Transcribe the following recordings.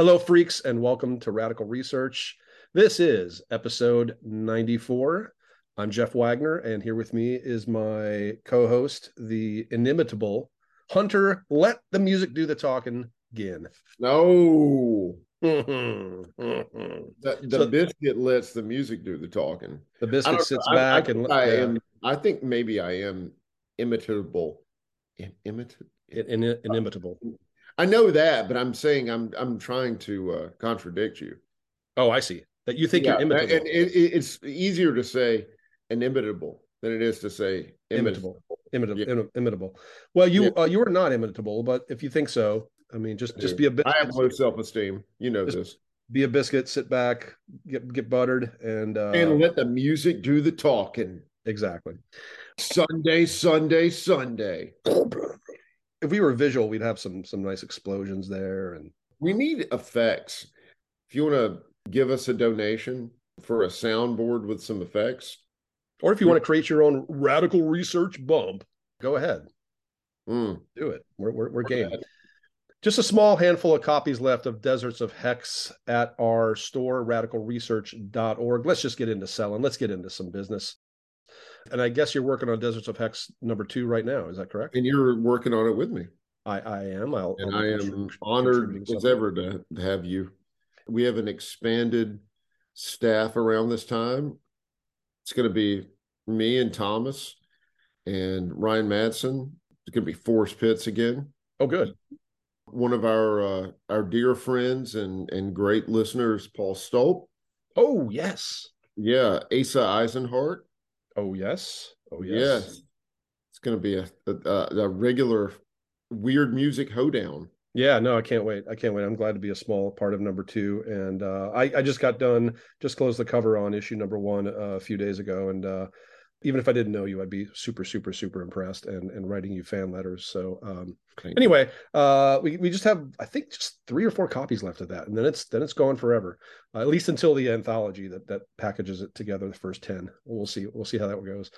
Hello, freaks, and welcome to Radical Research. This is episode 94. I'm Jeff Wagner, and here with me is my co host, the inimitable Hunter. Let the music do the talking again. No. the The, the So- biscuit lets the music do the talking. The biscuit sits. I- I back and I yeah, am. I think maybe I am imitable. In, imita- in- in- inimitable. I know that, but I'm saying I'm I'm trying to uh, contradict you. Oh, I see. That you think Yeah, you're imitable. and it, it, it's easier to say inimitable than it is to say Imitable. imitable. imitable, Yeah. imi- imitable. Well, you Yeah. uh, you are not imitable, but if you think so, I mean, just just be a I have low self esteem. You know Just- this. be a biscuit, sit back, get get buttered, and uh, and let the music do the talking. exactly. Sunday, Sunday, Sunday. If we were visual, we'd have some some nice explosions there, and We need effects. If you want to give us a donation for a soundboard with some effects, or if you want to create your own radical research bump, go ahead, mm, do it. We're we're, we're game. Just a small handful of copies left of Deserts of Hex at our store, radicalresearch.org. Let's just get into selling. Let's get into some business. And I guess you're working on Deserts of Hex number two right now. Is that correct? and you're working on it with me. I, I am. I'll, And I'll I am honored as ever to have you. We have an expanded staff around this time. It's going to be me and Thomas and Ryan Madsen. It's going to be Forrest Pitts again. Oh, good. One of our uh, our dear friends and and great listeners, Paul Stolp. Oh, yes. Yeah, Asa Eisenhart. Oh, yes. Oh, yes. Yes. It's going to be a, a a regular weird music hoedown. Yeah, no, I can't wait. I can't wait. I'm glad to be a small part of number two. And uh, I, I just got done, just closed the cover on issue number one uh, a few days ago. And uh, even if I didn't know you, I'd be super, super, super impressed and, and writing you fan letters. So um, anyway, uh, we, we just have, I think, just three or four copies left of that. And then it's then it's gone forever, uh, at least until the anthology that that packages it together, the first 10. We'll see. We'll see how that goes.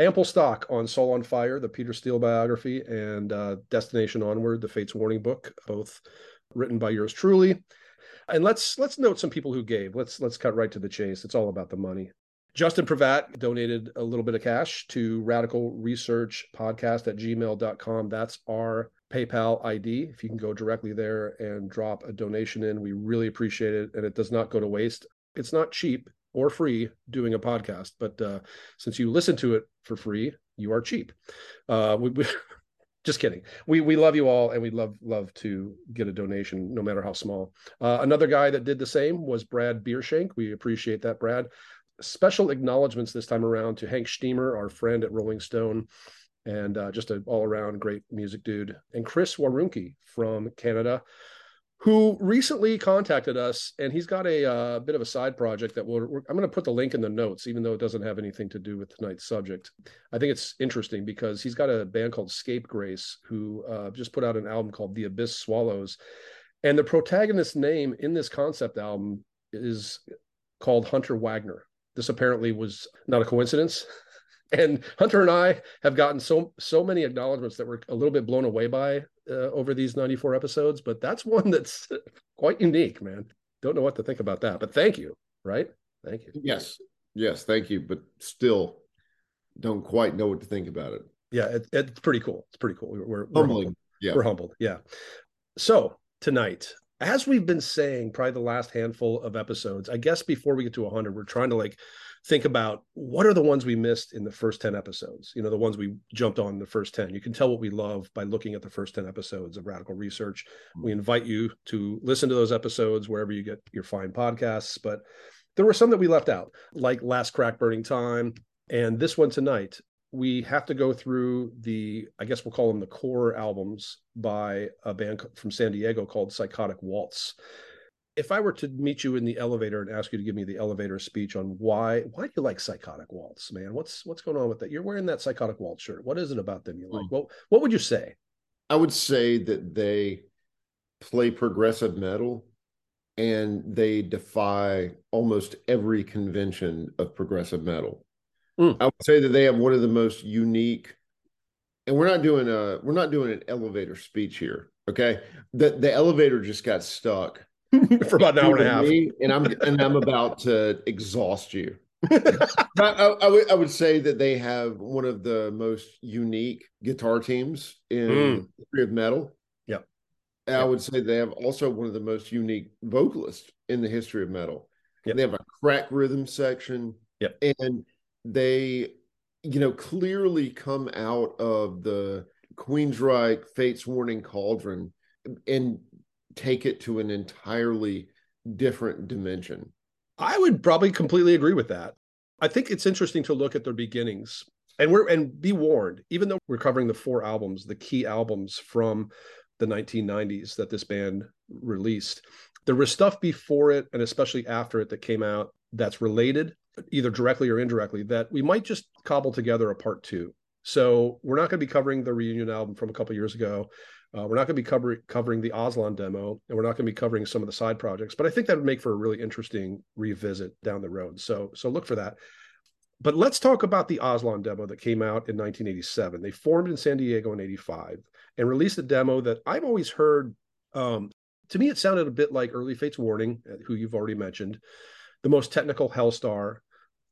Ample stock on Soul on Fire, the Peter Steele biography, and uh, Destination Onward, the Fates Warning book, both written by yours truly. And let's let's note some people who gave. Let's let's cut right to the chase. It's all about the money. Justin Pravat donated a little bit of cash to radical research podcast at gmail.com. That's our PayPal ID. If you can go directly there and drop a donation in, we really appreciate it. And it does not go to waste. It's not cheap or free doing a podcast, but uh, since you listen to it for free, you are cheap. Uh, we, we, just kidding. We we love you all, and we'd love love to get a donation, no matter how small. Uh, another guy that did the same was Brad Beershank. We appreciate that, Brad. Special acknowledgments this time around to Hank Shteamer, our friend at Rolling Stone, and uh, just an all around great music dude, and Chris Warunki from Canada who recently contacted us and he's got a uh, bit of a side project that we'll, we're, i'm going to put the link in the notes even though it doesn't have anything to do with tonight's subject. I think it's interesting because he's got a band called scapegrace who uh, just put out an album called the abyss swallows and the protagonist's name in this concept album is called hunter wagner this apparently was not a coincidence and hunter and i have gotten so so many acknowledgments that we're a little bit blown away by uh, over these 94 episodes, but that's one that's quite unique, man. Don't know what to think about that, but thank you, right? Thank you. Yes, yes, thank you, but still don't quite know what to think about it. Yeah, it, it's pretty cool. It's pretty cool. We're, we're, we're humbled. Yeah. We're humbled. Yeah. So tonight, as we've been saying, probably the last handful of episodes, I guess before we get to 100, we're trying to like think about what are the ones we missed in the first 10 episodes? You know the ones we jumped on the first 10 you can tell what we love by looking at the first 10 episodes of radical research. Mm-hmm. We invite you to listen to those episodes wherever you get your fine podcasts but there were some that we left out like last crack burning time and this one tonight we have to go through the i guess we'll call them the core albums by a band from san diego called psychotic waltz if I were to meet you in the elevator and ask you to give me the elevator speech on why why do you like Psychotic Waltz, man? What's what's going on with that? You're wearing that Psychotic Waltz shirt. What is it about them you like? Hmm. What what would you say? I would say that they play progressive metal and they defy almost every convention of progressive metal. Mm. I would say that they have one of the most unique and we're not doing a we're not doing an elevator speech here, okay? The the elevator just got stuck for about an hour and a half. Me, and I'm and I'm about to exhaust you. I, I, would, I would say that they have one of the most unique guitar teams in mm. history of metal. Yep. I would say they have also one of the most unique vocalists in the history of metal. Yep. They have a crack rhythm section. Yep. And they, you know, clearly come out of the Queensryche Fates Warning Cauldron and take it to an entirely different dimension. I would probably completely agree with that. I think it's interesting to look at their beginnings. And we're and be warned, even though we're covering the four albums, the key albums from the 1990s that this band released, there was stuff before it and especially after it that came out that's related, either directly or indirectly, that we might just cobble together a part two. So we're not going to be covering the reunion album from a couple years ago. Uh, we're not going to be cover- covering the Aslan demo, and we're not going to be covering some of the side projects. But I think that would make for a really interesting revisit down the road. So so look for that. But let's talk about the Aslan demo that came out in 1987. They formed in San Diego in 85 and released a demo that I've always heard. Um, to me, it sounded a bit like early Fates Warning, uh, who you've already mentioned, the most technical Helstar,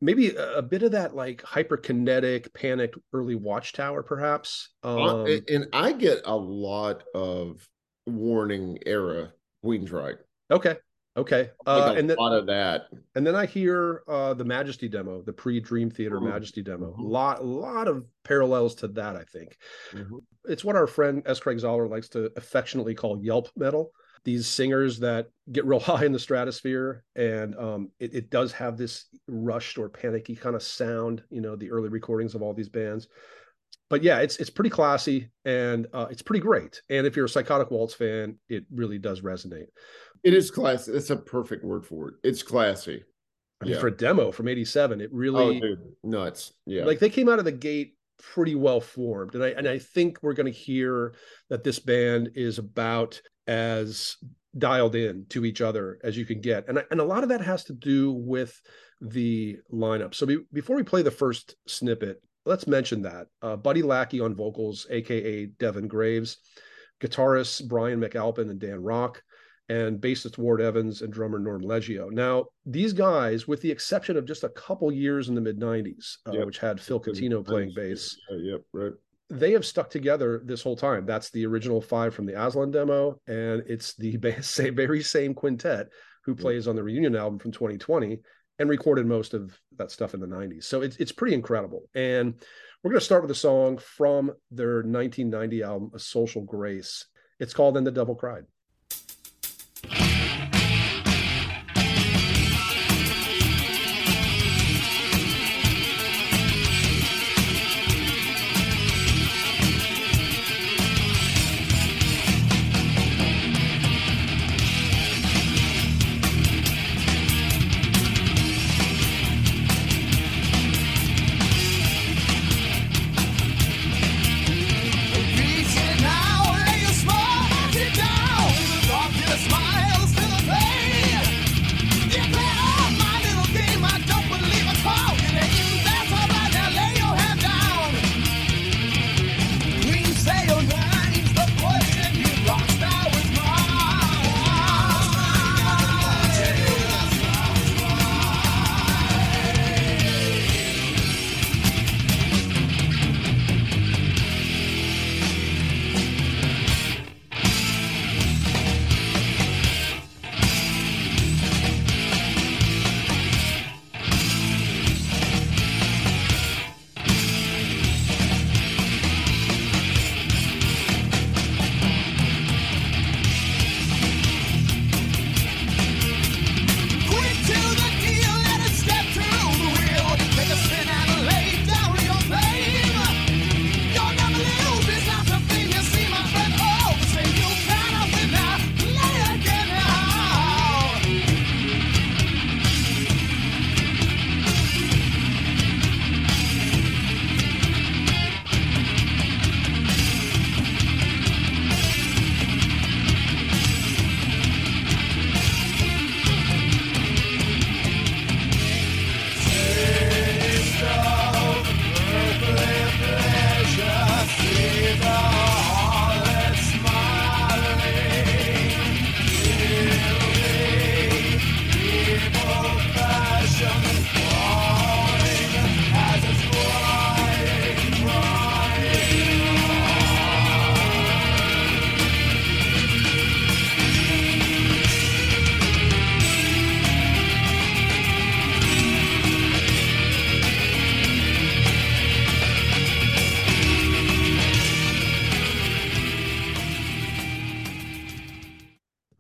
maybe a, a, bit of that like hyperkinetic panicked early watchtower perhaps um, and i get a lot of warning era queensryche okay okay uh, and then, a lot of that and then i hear uh the majesty demo the pre-dream theater mm-hmm. majesty demo mm-hmm. lot lot of parallels to that i think mm-hmm. it's what our friend s craig zahler likes to affectionately call yelp metal these singers that get real high in the stratosphere and um, it, it, does have this rushed or panicky kind of sound you know the early recordings of all these bands. But yeah it's it's pretty classy and uh, it's pretty great. And if you're a psychotic waltz fan it really does resonate. It is classy that's a perfect word for it. It's classy. I mean, yeah. for a demo from 87 it really oh, dude, nuts. Yeah. Like they came out of the gate pretty well formed and i and i think we're going to hear that this band is about as dialed in to each other as you can get. And, and a lot of that has to do with the lineup. So be, before we play the first snippet, let's mention that uh, Buddy Lackey on vocals, aka Devon Graves, guitarists Brian McAlpin and Dan Rock, and bassist Ward Evans and drummer Norm Leggio. Now, these guys, with the exception of just a couple years in the mid '90s, uh, yep. which had Phil Cuttino playing bass, uh, yep, right they have stuck together this whole time. That's the original five from the Aslan demo, and it's the very same quintet who plays on the reunion album from 2020 and recorded most of that stuff in the 90s. So it's it's pretty incredible. And we're going to start with a song from their 1990 album, A Social Grace. It's called "And the Devil Cried."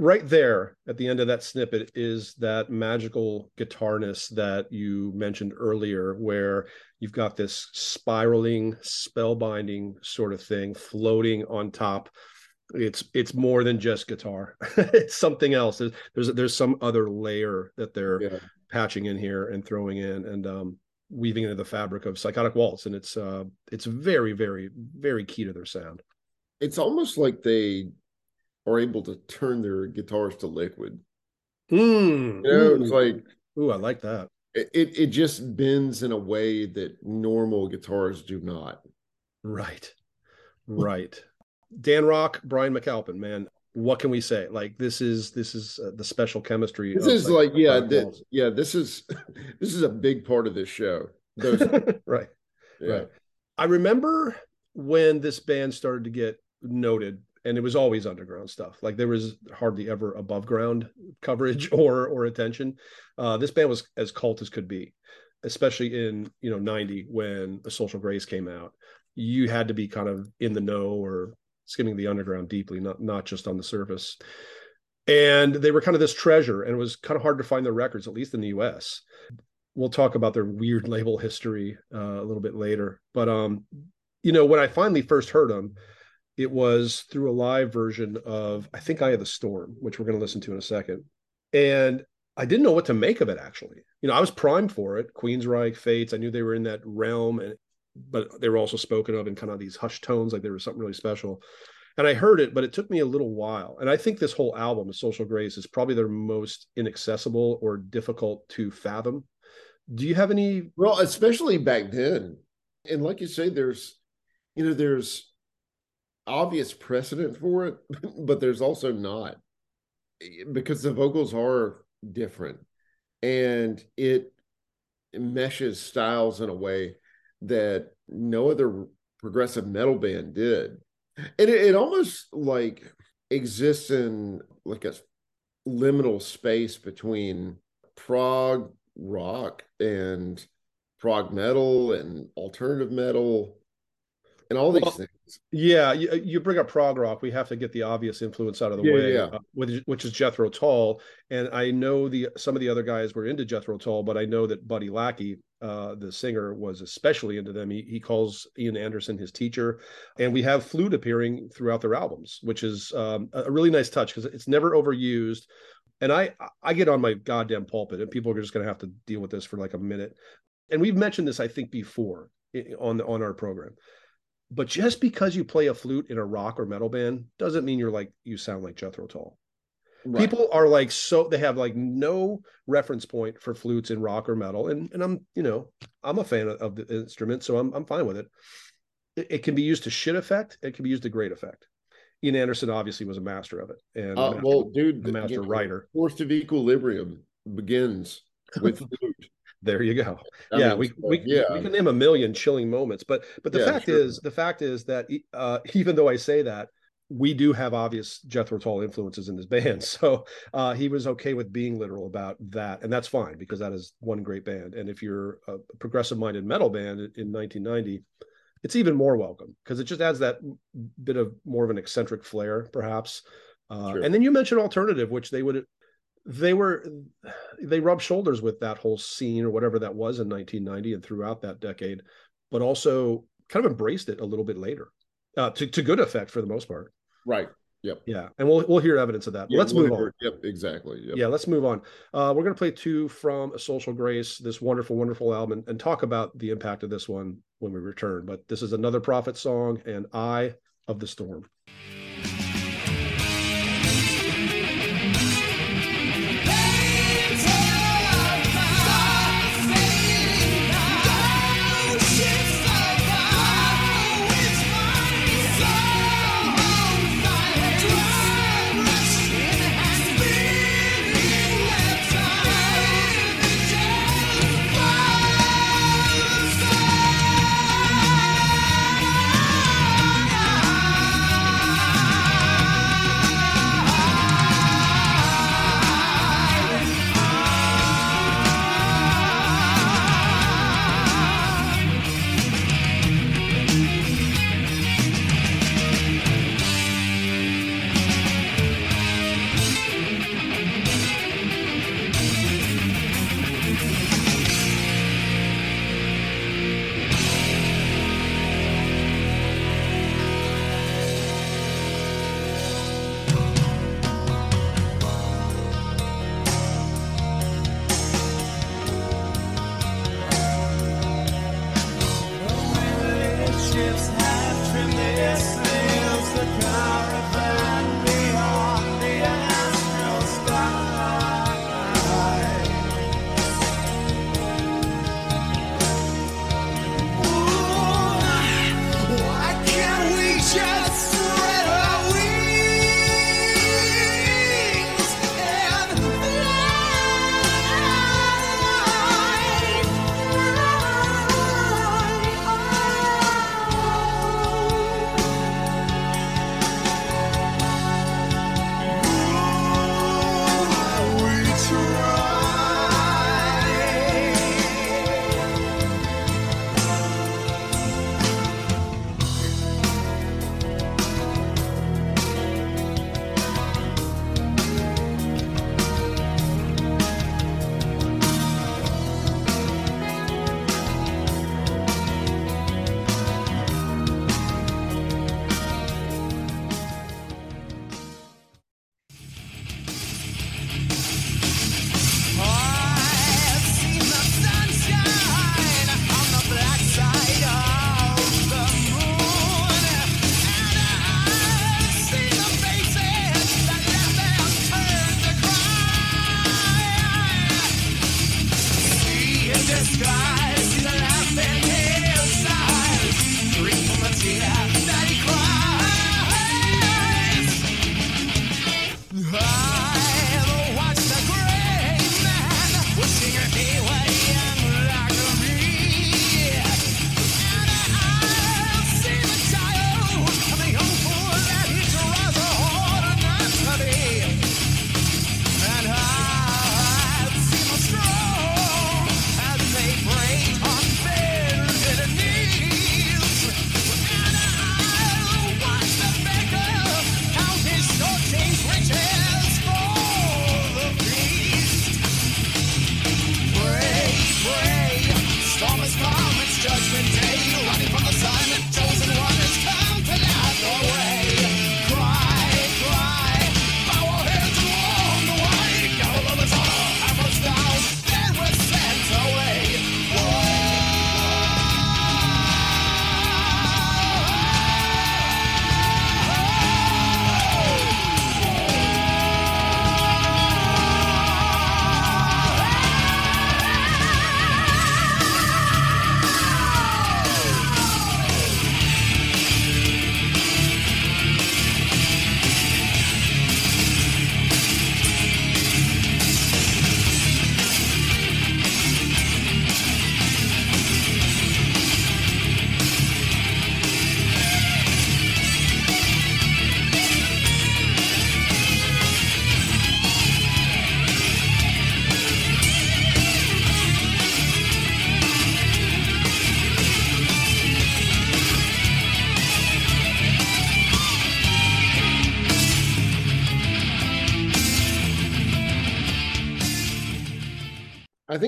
Right there at the end of that snippet is that magical guitarness that you mentioned earlier, where you've got this spiraling, spellbinding sort of thing floating on top. It's it's more than just guitar. it's something else. There's there's, there's some other layer that they're yeah. patching in here and throwing in and um, weaving into the fabric of psychotic waltz, and it's uh it's very very very key to their sound. It's almost like they are able to turn their guitars to liquid. Mm, you know, it's like, ooh, I like that. It, it just bends in a way that normal guitars do not. Right, right. Dan Rock, Brian McAlpin, man, what can we say? Like this is this is uh, the special chemistry. This is like yeah, th- yeah. This is this is a big part of this show. Those, right, yeah. right. I remember when this band started to get noted and it was always underground stuff. Like there was hardly ever above ground coverage or or attention. Uh, this band was as cult as could be, especially in you know '90 when A Social Grace came out. You had to be kind of in the know or skimming the underground deeply, not not just on the surface. And they were kind of this treasure, and it was kind of hard to find their records, at least in the U.S. We'll talk about their weird label history uh, a little bit later, but um, you know when I finally first heard them it was through a live version of I think Eye of the Storm, which we're going to listen to in a second. And I didn't know what to make of it actually. You know, I was primed for it. Queensryche, Fates, I knew they were in that realm and but they were also spoken of in kind of these hushed tones like there was something really special. And I heard it, but it took me a little while. And I think this whole album, Social Grace, is probably their most inaccessible or difficult to fathom. Do you have any Well, especially back then. And like you say there's you know there's obvious precedent for it, but there's also not because the vocals are different and it meshes styles in a way that no other progressive metal band did. And it, it almost like exists in like a liminal space between prog rock and prog metal and alternative metal and all these well, things. Yeah, you, you, bring up prog rock. We have to get the obvious influence out of the yeah, way, yeah. Uh, which, which, is Jethro Tull. And I know the some of the other guys were into Jethro Tull, but I know that Buddy Lackey, uh, the singer, was especially into them. He, he calls Ian Anderson his teacher, and we have flute appearing throughout their albums, which is um, a really nice touch because it's never overused. And I I get on my goddamn pulpit, and people are just going to have to deal with this for like a minute. And we've mentioned this, I think, before on the on our program but just because you play a flute in a rock or metal band doesn't mean you're like you sound like Jethro Tull. Right. People are like so they have like no reference point for flutes in rock or metal, and and I'm you know I'm a fan of, of the instrument, so I'm I'm fine with it. it. it. can be used to shit effect. It can be used to great effect. Ian Anderson obviously was a master of it, and uh, master, well, dude, the master know, writer. Force of equilibrium begins with flute. There you go. I yeah, mean, we we, yeah. we can name a million chilling moments, but but the yeah, fact sure. is the fact is that uh, even though I say that, we do have obvious Jethro Tull influences in this band. So uh, he was okay with being literal about that, and that's fine because that is one great band. And if you're a progressive minded metal band in 1990, it's even more welcome because it just adds that bit of more of an eccentric flair, perhaps. Uh, sure. And then you mentioned alternative, which they would they were they rubbed shoulders with that whole scene or whatever that was in 1990 and throughout that decade, but also kind of embraced it a little bit later, uh, to to good effect for the most part. Right. Yep. Yeah, and we'll we'll hear evidence of that. Yeah, let's we'll move hear, on. Yep, exactly. Yep. Yeah, let's move on. Uh, we're going to play two from A Social Grace, this wonderful, wonderful album, and, and talk about the impact of this one when we return. But this is another prophet song and Eye of the Storm.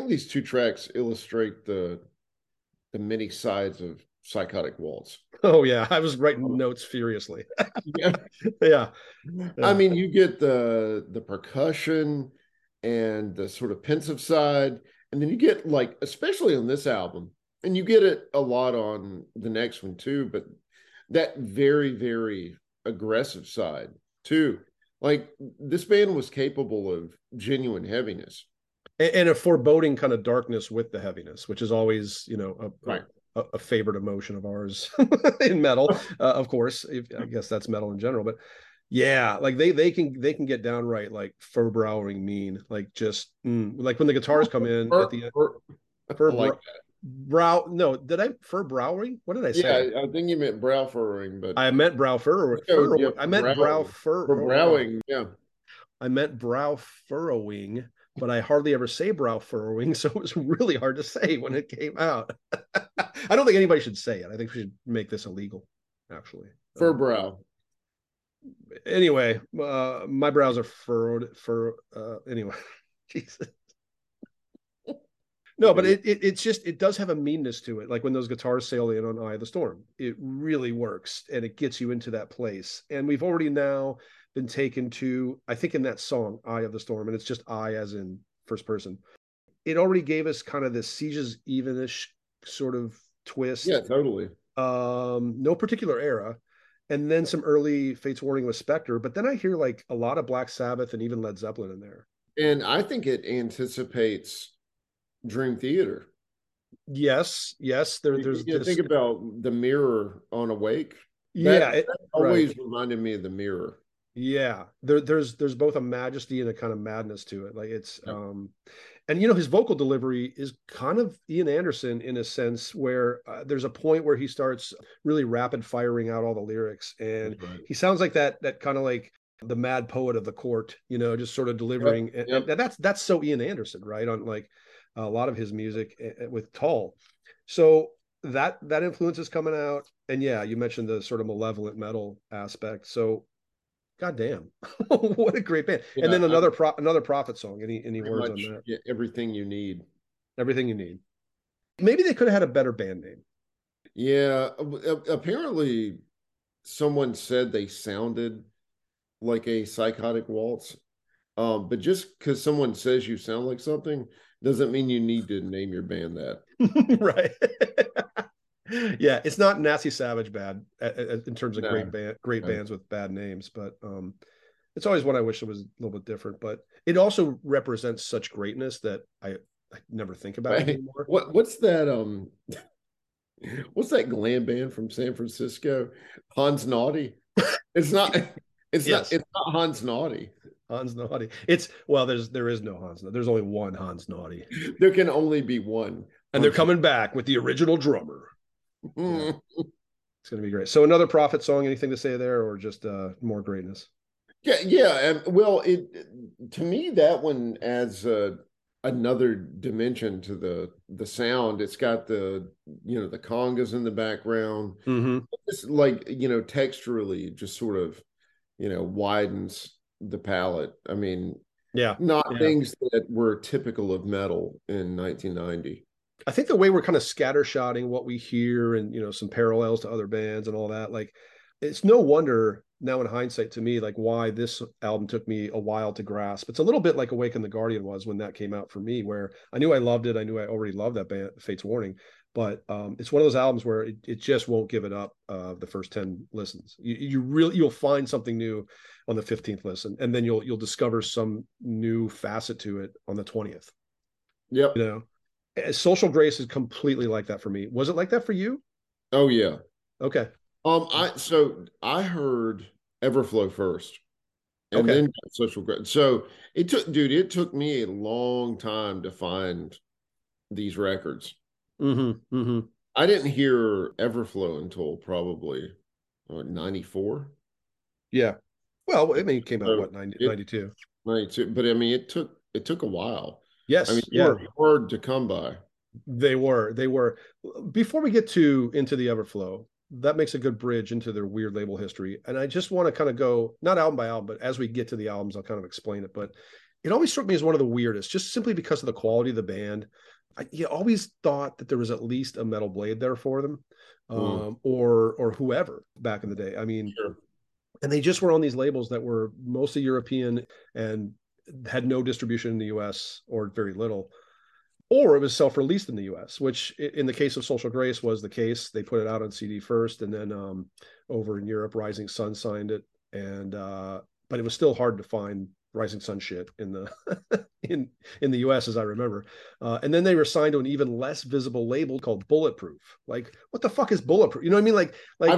Think these two tracks illustrate the the many sides of psychotic waltz. Oh yeah, I was writing oh. notes furiously. yeah. yeah. I mean, you get the the percussion and the sort of pensive side, and then you get like, especially on this album, and you get it a lot on the next one too, but that very, very aggressive side too. Like this band was capable of genuine heaviness and, a foreboding kind of darkness with the heaviness, which is always, you know, a, right. a, a favorite emotion of ours in metal. Uh, of course, if, I guess that's metal in general, but yeah, like they they can they can get downright like furbrowering mean, like just mm, like when the guitars come in at the end. Fur, like brow no did i fur browing what did i say yeah i think you meant brow furrowing but i meant brow fur, fur yeah, i meant brow fur browing yeah i meant brow furrowing but I hardly ever say brow furrowing, so it was really hard to say when it came out. I don't think anybody should say it. I think we should make this illegal, actually. Fur um, brow. Anyway, uh, my brows are furrowed. For uh, anyway, Jesus. No, but it, it it's just it does have a meanness to it. Like when those guitars sail in on Eye of the Storm, it really works and it gets you into that place. And we've already now been taken to, I think in that song, Eye of the Storm, and it's just I as in first person. It already gave us kind of this Sieges Evenish sort of twist. Yeah, totally. Um, no particular era. And then some early Fates Warning with Spectre, but then I hear like a lot of Black Sabbath and even Led Zeppelin in there. And I think it anticipates Dream Theater. Yes, yes. There, there's. You this... think about the mirror on Awake. That, yeah, it, that always right. reminded me of the mirror. Yeah, there, there's there's both a majesty and a kind of madness to it. Like it's, um, and you know his vocal delivery is kind of Ian Anderson in a sense where uh, there's a point where he starts really rapid firing out all the lyrics, and right. he sounds like that that kind of like the mad poet of the court, you know, just sort of delivering. Yep. And, yep. and that's that's so Ian Anderson, right? On like a lot of his music eh, eh, with Tull. So that that influence is coming out, and yeah, you mentioned the sort of malevolent metal aspect. So God damn, what a great band! Yeah, and then another pro- another prophet song. Any any words much, on that? Yeah, everything you need. Everything you need. Maybe they could have had a better band name. Yeah, apparently, someone said they sounded like a psychotic waltz. Um, but just because someone says you sound like something doesn't mean you need to name your band that. right. Yeah, it's not Nasty Savage bad in terms of no. great band, great no. bands with bad names, but um, it's always one I wish it was a little bit different. But it also represents such greatness that I, I never think about right. it anymore. What what's that? Um, what's that glam band from San Francisco? Hans Naughty. It's not. It's yes. not. It's not Hans Naughty. Hans Naughty. It's well, there's there is no Hans. There's only one Hans Naughty. There can only be one. And they're coming back with the original drummer. Yeah. It's going to be great. So another prophet song. Anything to say there, or just uh, more greatness? Yeah, yeah. And well, it to me that one adds uh, another dimension to the the sound. It's got the you know the congas in the background. Mm-hmm. It's like you know texturally, just sort of you know widens the palette. I mean, yeah, not yeah. things that were typical of metal in 1990. I think the way we're kind of scattershotting what we hear and you know some parallels to other bands and all that, like it's no wonder now in hindsight to me like why this album took me a while to grasp. It's a little bit like Awaken the Guardian was when that came out for me, where I knew I loved it. I knew I already loved that band, Fates Warning, but um, it's one of those albums where it, it just won't give it up uh, the first 10 listens you, you really you'll find something new on the 15th listen and then you'll you'll discover some new facet to it on the 20th yep you know social grace is completely like that for me was it like that for you oh yeah okay um i so i heard everflow first and okay. then social grace so it took dude it took me a long time to find these records Mm-hmm, mm-hmm. I didn't hear Everflow until probably uh, 94. Yeah. Well, I mean, it came out what 90, it, 92. 92. But I mean, it took it took a while. Yes. I mean, yeah. hard to come by. They were. They were. Before we get to into the Everflow, that makes a good bridge into their weird label history. And I just want to kind of go not album by album, but as we get to the albums, I'll kind of explain it. But it always struck me as one of the weirdest, just simply because of the quality of the band. I, you always thought that there was at least a metal blade there for them, um, mm. or or whoever back in the day. I mean, sure. and they just were on these labels that were mostly European and had no distribution in the U.S. or very little or it was self-released in the US, which in the case of Social Grace was the case. They put it out on CD first, and then um, over in Europe, Rising Sun signed it, and uh, but it was still hard to find Rising Sun shit in the in in the US as I remember. Uh, and then they were signed to an even less visible label called Bulletproof. Like, what the fuck is Bulletproof? You know what I mean? Like, like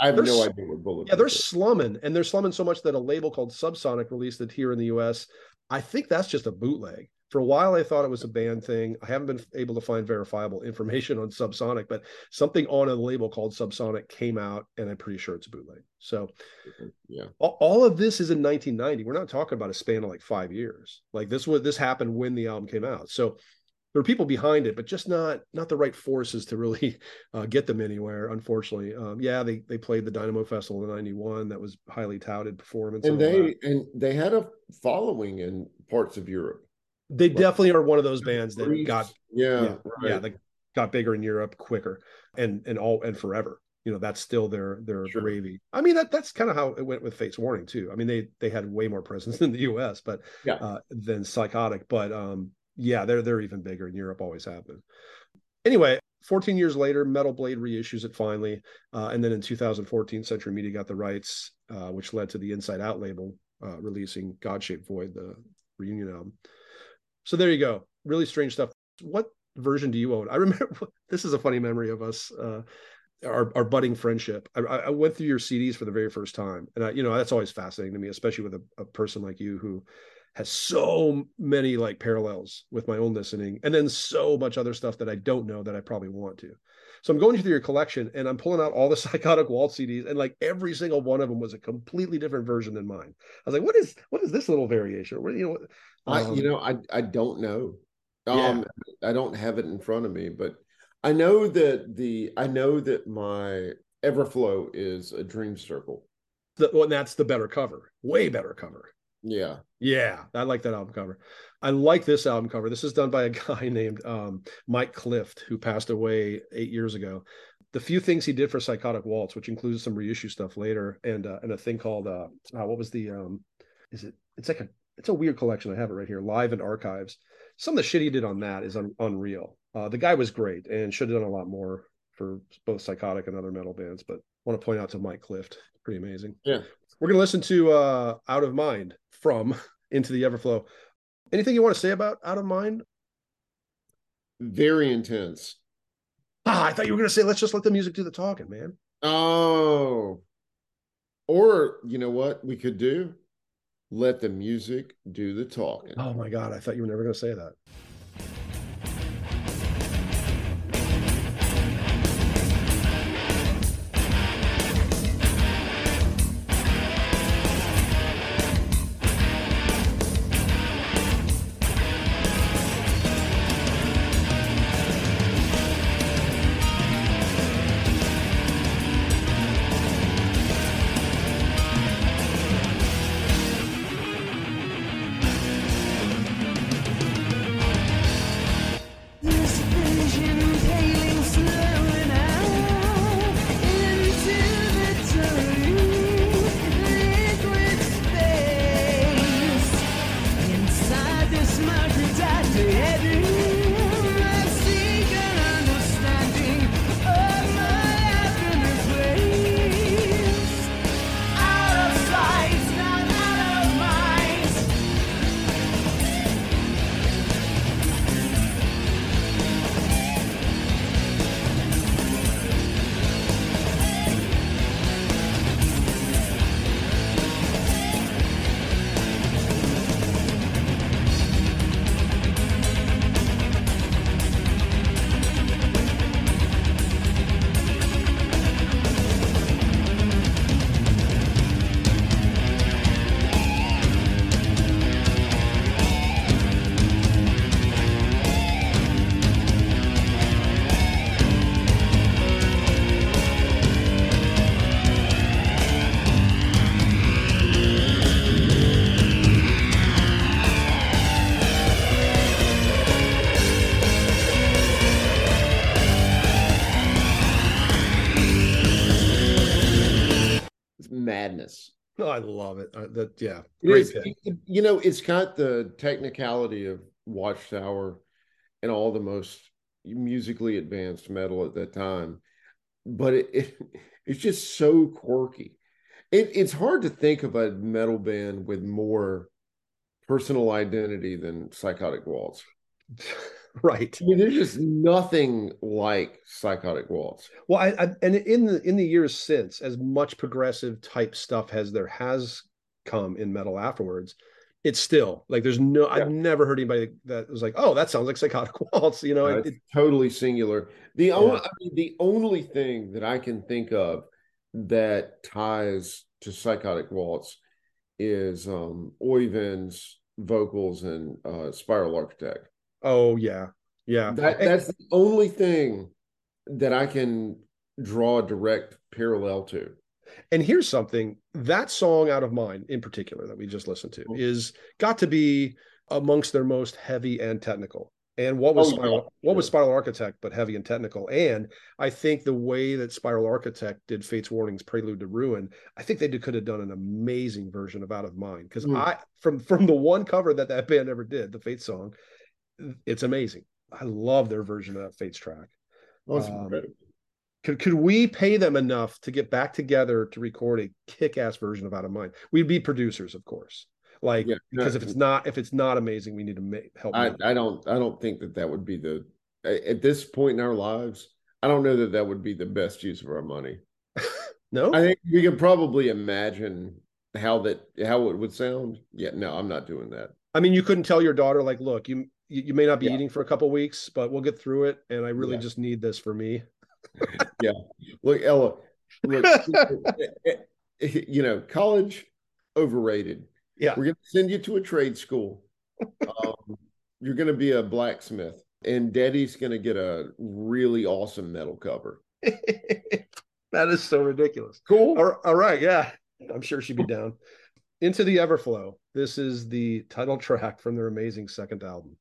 i have no idea what Bulletproof. Yeah, they're is. slumming, and they're slumming so much that a label called Subsonic released it here in the US. I think that's just a bootleg for a while i thought it was a band thing i haven't been able to find verifiable information on subsonic but something on a label called subsonic came out and i'm pretty sure it's a bootleg so mm-hmm, yeah all, all, of this is in 1990 we're not talking about a span of like five years like this was this happened when the album came out so there were people behind it, but just not not the right forces to really uh, get them anywhere. Unfortunately, um, yeah, they they played the Dynamo Festival in '91. That was highly touted performance, and, and they and they had a following in parts of Europe. They definitely are one of those bands that got yeah yeah, right. yeah that got bigger in Europe quicker and and all and forever. You know that's still their their sure. gravy. I mean that that's kind of how it went with Fates Warning too. I mean they they had way more presence in the U.S. but yeah uh, than Psychotic, but um yeah they're they're even bigger in Europe. Always have been. Anyway, 14 years later, Metal Blade reissues it finally, uh, and then in 2014, Century Media got the rights, uh, which led to the Inside Out label uh, releasing God Shaped Void, the reunion album. So there you go. Really strange stuff. What version do you own? I remember this is a funny memory of us, uh, our, our budding friendship. I, I, went through your CDs for the very first time, and I, you know that's always fascinating to me, especially with a, a person like you who has so many like parallels with my own listening, and then so much other stuff that I don't know that I probably want to. So I'm going through your collection and I'm pulling out all the psychotic waltz CDs, and like every single one of them was a completely different version than mine. I was like, what is what is this little variation? What you know? I you um, know I I don't know. Um, yeah. I don't have it in front of me, but I know that the I know that my Everflow is a Dream Circle. The, well, that's the better cover, way better cover. Yeah. Yeah. I like that album cover. I like this album cover. This is done by a guy named um, Mike Clift, who passed away eight years ago. The few things he did for Psychotic Waltz, which includes some reissue stuff later, and uh, and a thing called uh, uh, what was the um, is it? It's like a it's a weird collection. I have it right here, live and archives. Some of the shit he did on that is un- unreal. Uh, the guy was great and should have done a lot more for both Psychotic and other metal bands. But I want to point out to Mike Clift, pretty amazing. Yeah, we're gonna listen to uh, "Out of Mind" from Into the Everflow. Anything you want to say about Out of Mind? Very intense. Ah, I thought you were going to say, let's just let the music do the talking, man. Oh. Or, you know what we could do? Let the music do the talking. Oh my God. I thought you were never going to say that. Oh, I love it. Uh, that yeah, great is- you know, it's got the technicality of Watchtower and all the most musically advanced metal at that time, but it, it it's just so quirky. It, it's hard to think of a metal band with more personal identity than Psychotic Waltz. right. I mean, there's just nothing like Psychotic Waltz. Well, I, I and in the in the years since, as much progressive type stuff as there has come in metal afterwards, it's still like there's no. Yeah. I've never heard anybody that was like, "Oh, that sounds like Psychotic Waltz." You know, Uh, it, it's totally singular. The only, I mean, the only thing that I can think of that ties to Psychotic Waltz is um Oyvind's vocals and uh Spiral Architect. Oh yeah, yeah. That that's the only thing that I can draw a direct parallel to. And here's something that song Out of Mind in particular that we just listened to Mhm. is got to be amongst their most heavy and technical. And what was Oh, Spiral, yeah, what was. Spiral Architect but heavy and technical? And I think the way that Spiral Architect did Fate's Warnings Prelude to Ruin, I think they could have done an amazing version of Out of Mind because Mm. I from from the one cover that that band ever did, the Fate song, it's amazing. I love their version of that Fate's track That's Um, could could we pay them enough to get back together to record a kick-ass version of Out of Mind? We'd be producers, of course. Like Yeah, because no, if it's not if it's not amazing, we need to make help. I. I don't I don't think that that would be the at this point in our lives. I don't know that that would be the best use of our money. no, I think we can probably imagine how that how it would sound. Yeah, no, I'm not doing that. I mean you couldn't tell your daughter like, look, you you, you may not be Yeah. eating for a couple weeks, but we'll get through it, and I really Yeah. just need this for me. Yeah. Look, Ella, look, you know, college overrated. Yeah. We're gonna send you to a trade school. Um, you're gonna be a blacksmith, and Daddy's gonna get a really awesome metal cover. that is so ridiculous. Cool. All, all right, yeah, I'm sure she'd be down. Into the Everflow. This is the title track from their amazing second album.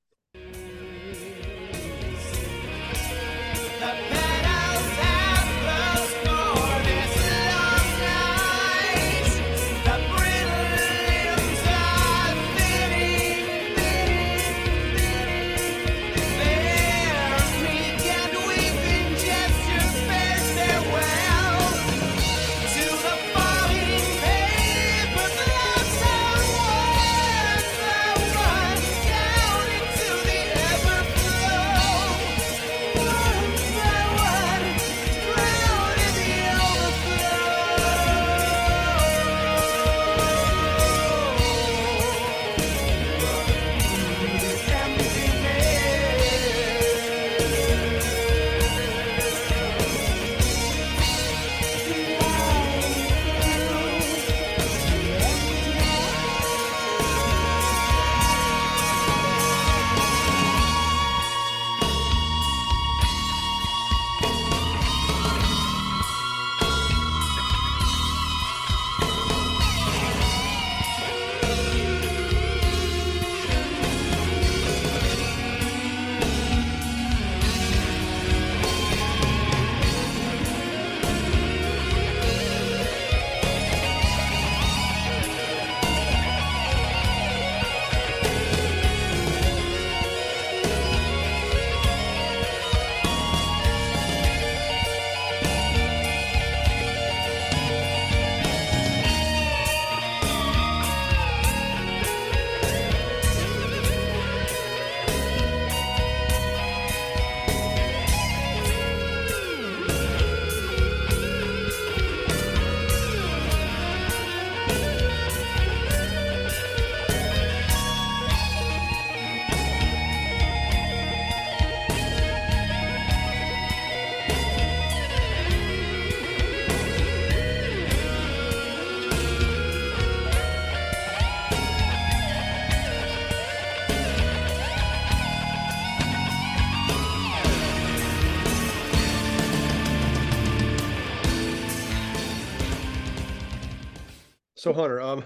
So Hunter, um,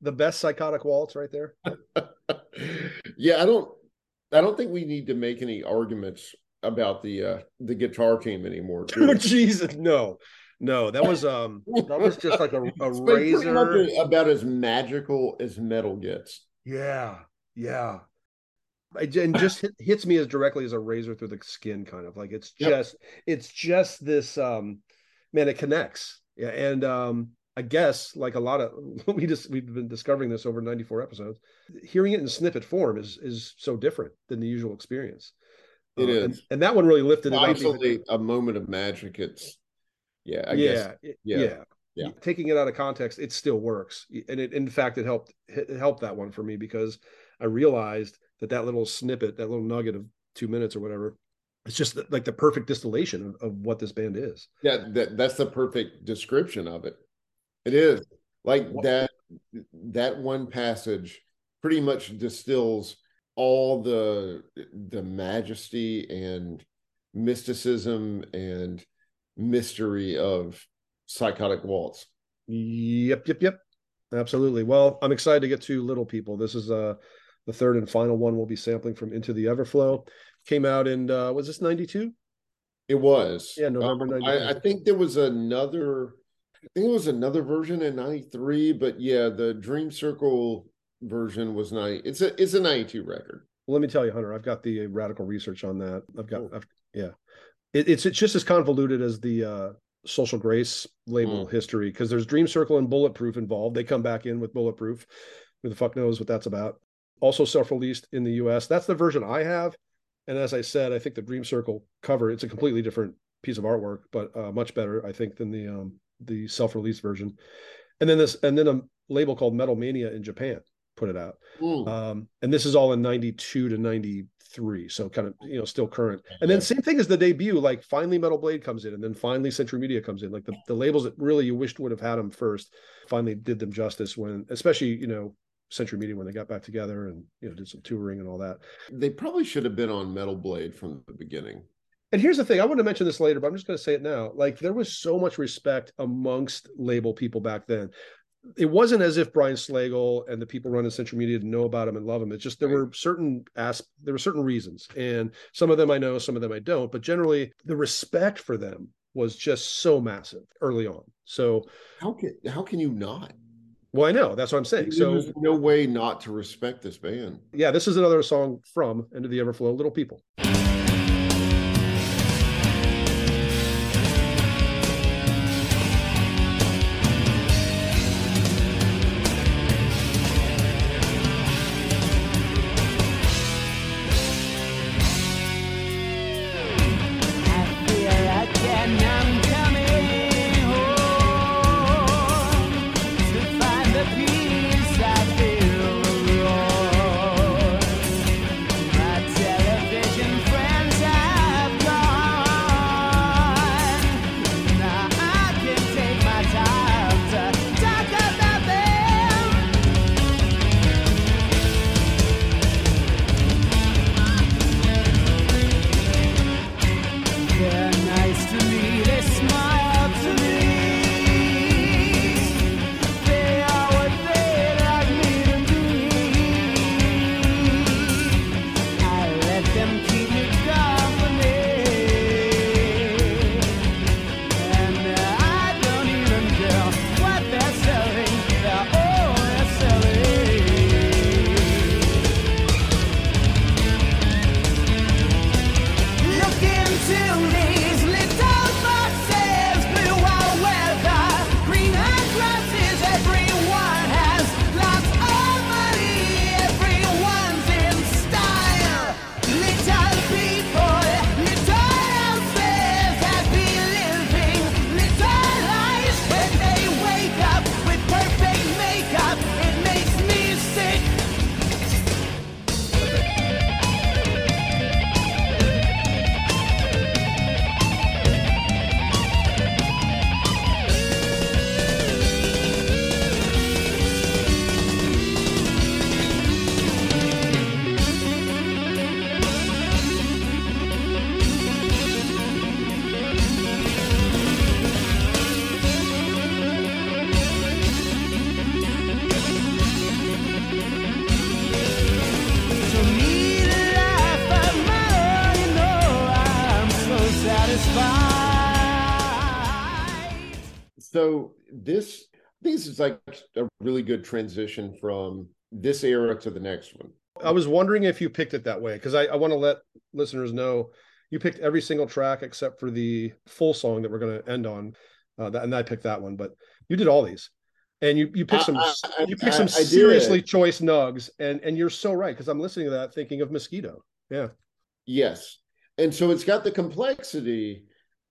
the best psychotic waltz right there. yeah, I don't I don't think we need to make any arguments about the uh the guitar team anymore. Jesus, no, No, that was um that was just like a, a razor. about as magical as metal gets. Yeah, yeah. And just hit, hits me as directly as a razor through the skin, kind of like it's Yep. just it's just this um man, it connects. Yeah, and um I guess like a lot of we just we've been discovering this over 94 episodes. Hearing it in snippet form is is so different than the usual experience. It Uh, and, is. and that one really lifted it up. a moment of magic. It's yeah, I yeah, guess it- yeah, yeah, yeah. Taking it out of context, it still works, and it in fact it helped it helped that one for me because I realized that that little snippet, that little nugget of two minutes or whatever, it's just like the perfect distillation of, of what this band is. yeah, that that's the perfect description of it. It is like that that one passage pretty much distills all the the majesty and mysticism and mystery of psychotic waltz. Yep, yep, yep, absolutely. Well, I'm excited to get to Little People. This is uh the third and final one we'll be sampling from Into the Everflow. Came out in uh was this 92? It was. Yeah, November Um, 92. I, I think there was another think it was another version in 93, but yeah, the Dream Circle version was 90. It's a it's a 92 record. Well, let me tell you, Hunter, I've got the radical research on that. I've got, Cool. I've, yeah, it, it's it's just as convoluted as the uh, social grace label Mm. history because there's Dream Circle and Bulletproof involved. They come back in with Bulletproof. Who the fuck knows what that's about? Also self-released in the U.S. That's the version I have. And as I said, I think the Dream Circle cover it's a completely different piece of artwork, but uh, much better, I think, than the um, the self-released version. And then this, and then a label called Metal Mania in Japan put it out. Mm. Um, and this is all in 92 to 93. So kind of, you know, still current. And then Yeah. same thing as the debut, like finally Metal Blade comes in and then finally Century Media comes in. Like the, the labels that really you wished would have had them first finally did them justice when, especially, you know, Century Media when they got back together and, you know, did some touring and all that. They probably should have been on Metal Blade from the beginning. And here's the thing, I want to mention this later, but I'm just going to say it now. Like there was so much respect amongst label people back then. It wasn't as if Brian Slagle and the people running Century Media didn't know about him and love him. It's just there were certain as there were certain reasons, and some of them I know, some of them I don't. But generally, the respect for them was just so massive early on. So, How can how can you not? well, I know that's what I'm saying. So, There's no way not to respect this band. yeah, this is another song from Into the Everflow, Little People. Good transition from this era to the next one. I was wondering if you picked it that way because I, I want to let listeners know you picked every single track except for the full song that we're going to end on, uh, that, and I picked that one. But you did all these, and you you picked some I- I- you picked some seriously choice nugs, and and you're so right because I'm listening to that thinking of mosquito. Yeah, Yes. And so it's got the complexity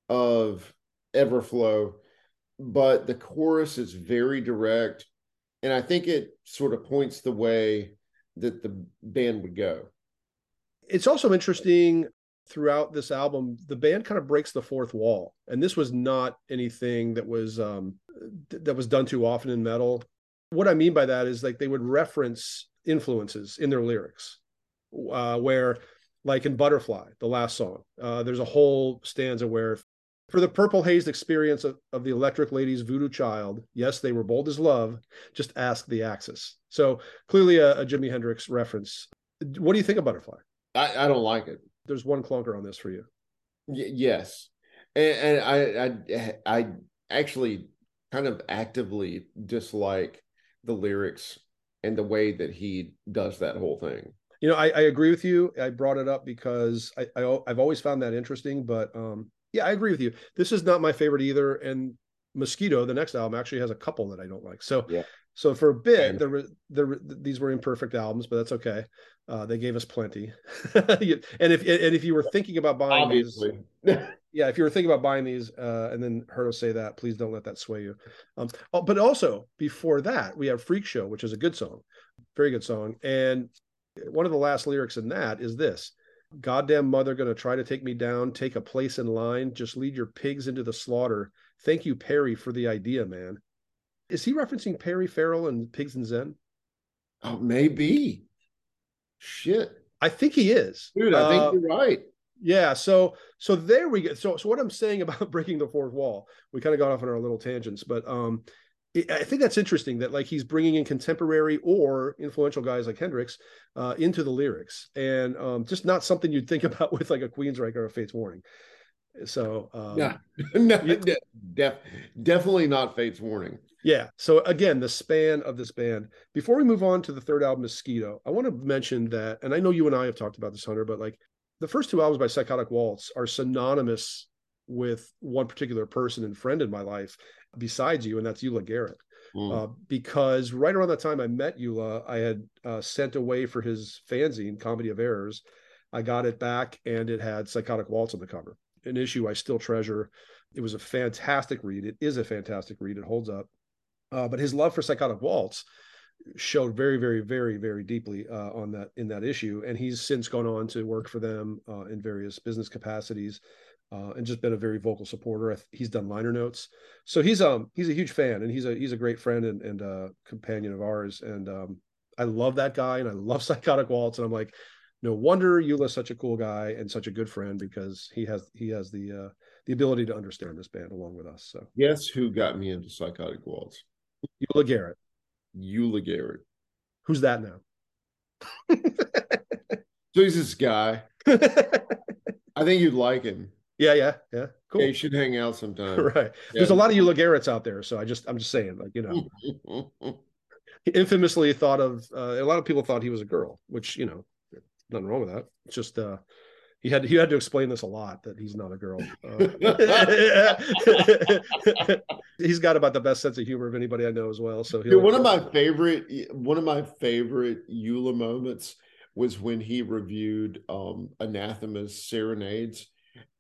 of Everflow, but the chorus is very direct. And I think it sort of points the way that the band would go. it's also interesting throughout this album the band kind of breaks the fourth wall and this was not anything that was um th- that was done too often in metal what i mean by that is like they would reference influences in their lyrics uh where like in butterfly the last song uh there's a whole stanza where for the purple hazed experience of, of the electric lady's voodoo child yes they were bold as love just ask the axis so clearly a, a jimi hendrix reference what do you think of butterfly I, I don't like it. there's one clunker on this for you. Y- yes. And, and I, I I actually kind of actively dislike the lyrics and the way that he does that whole thing. You know, I, I agree with you. I brought it up because I, I I've always found that interesting. But um, yeah, I agree with you. This is not my favorite either. And Mosquito, the next album, actually has a couple that I don't like. So Yeah. so for a bit, there were there were- these were imperfect albums, but that's okay. Uh, they gave us plenty. And if and if you were thinking about buying these, Obviously. yeah, if you were thinking about buying these, uh, and then heard us say that, please don't let that sway you. Um, oh, but also before that, we have "Freak Show," which is a good song, very good song. And one of the last lyrics in that is this: "Goddamn mother, gonna try to take me down. Take a place in line. Just lead your pigs into the slaughter. Thank you, Perry, for the idea, man." Is he referencing Perry Farrell and Pigs in Zen? oh, maybe. Shit. I think he is, Dude, I think Uh, you're right. Yeah, so so there we go. So so what I'm saying about breaking the fourth wall, we kind of got off on our little tangents, but um, I think that's interesting that like he's bringing in contemporary or influential guys like Hendrix uh, into the lyrics, and um, just not something you'd think about with like a Queensryche or a Fates Warning. So um, Yeah. no, you- de- def- definitely not Fate's Warning. Yeah. So again, the span of this band. Before we move on to the third album, Mosquito, I want to mention that, and I know you and I have talked about this, Hunter, but like the first two albums by Psychotic Waltz are synonymous with one particular person and friend in my life besides you, and that's Ula Gehret. Mm. Uh, because right around the time I met Ula, I had uh, sent away for his fanzine, Comedy of Errors. I got it back, and it had Psychotic Waltz on the cover, an issue I still treasure. It was a fantastic read. It is a fantastic read. It holds up. Uh, but his love for Psychotic Waltz showed very, very, very, very deeply uh, on that in that issue. And he's since gone on to work for them uh, in various business capacities. Uh, and just been a very vocal supporter. I th- He's done liner notes, so he's um he's a huge fan, and he's a he's a great friend and, and uh, companion of ours. And um, I love that guy, and I love Psychotic Waltz. And I'm like, no wonder Ula's such a cool guy and such a good friend because he has he has the uh, the ability to understand this band along with us. So Guess who got me into Psychotic Waltz? Ula Gehret, Ula Gehret. who's that now? So he's this guy. I think you'd like him. Yeah, yeah, yeah. Cool. Yeah, you should hang out sometime. right. There's a lot of Ula Gehret's out there, so I just I'm just saying, like you know, infamously thought of uh, a lot of people thought he was a girl, which you know, nothing wrong with that. It's just uh, he had he had to explain this a lot that he's not a girl. Uh, he's got about the best sense of humor of anybody I know as well. So Dude, one of my favorite one of my favorite Ula moments was when he reviewed um Anathema's Serenades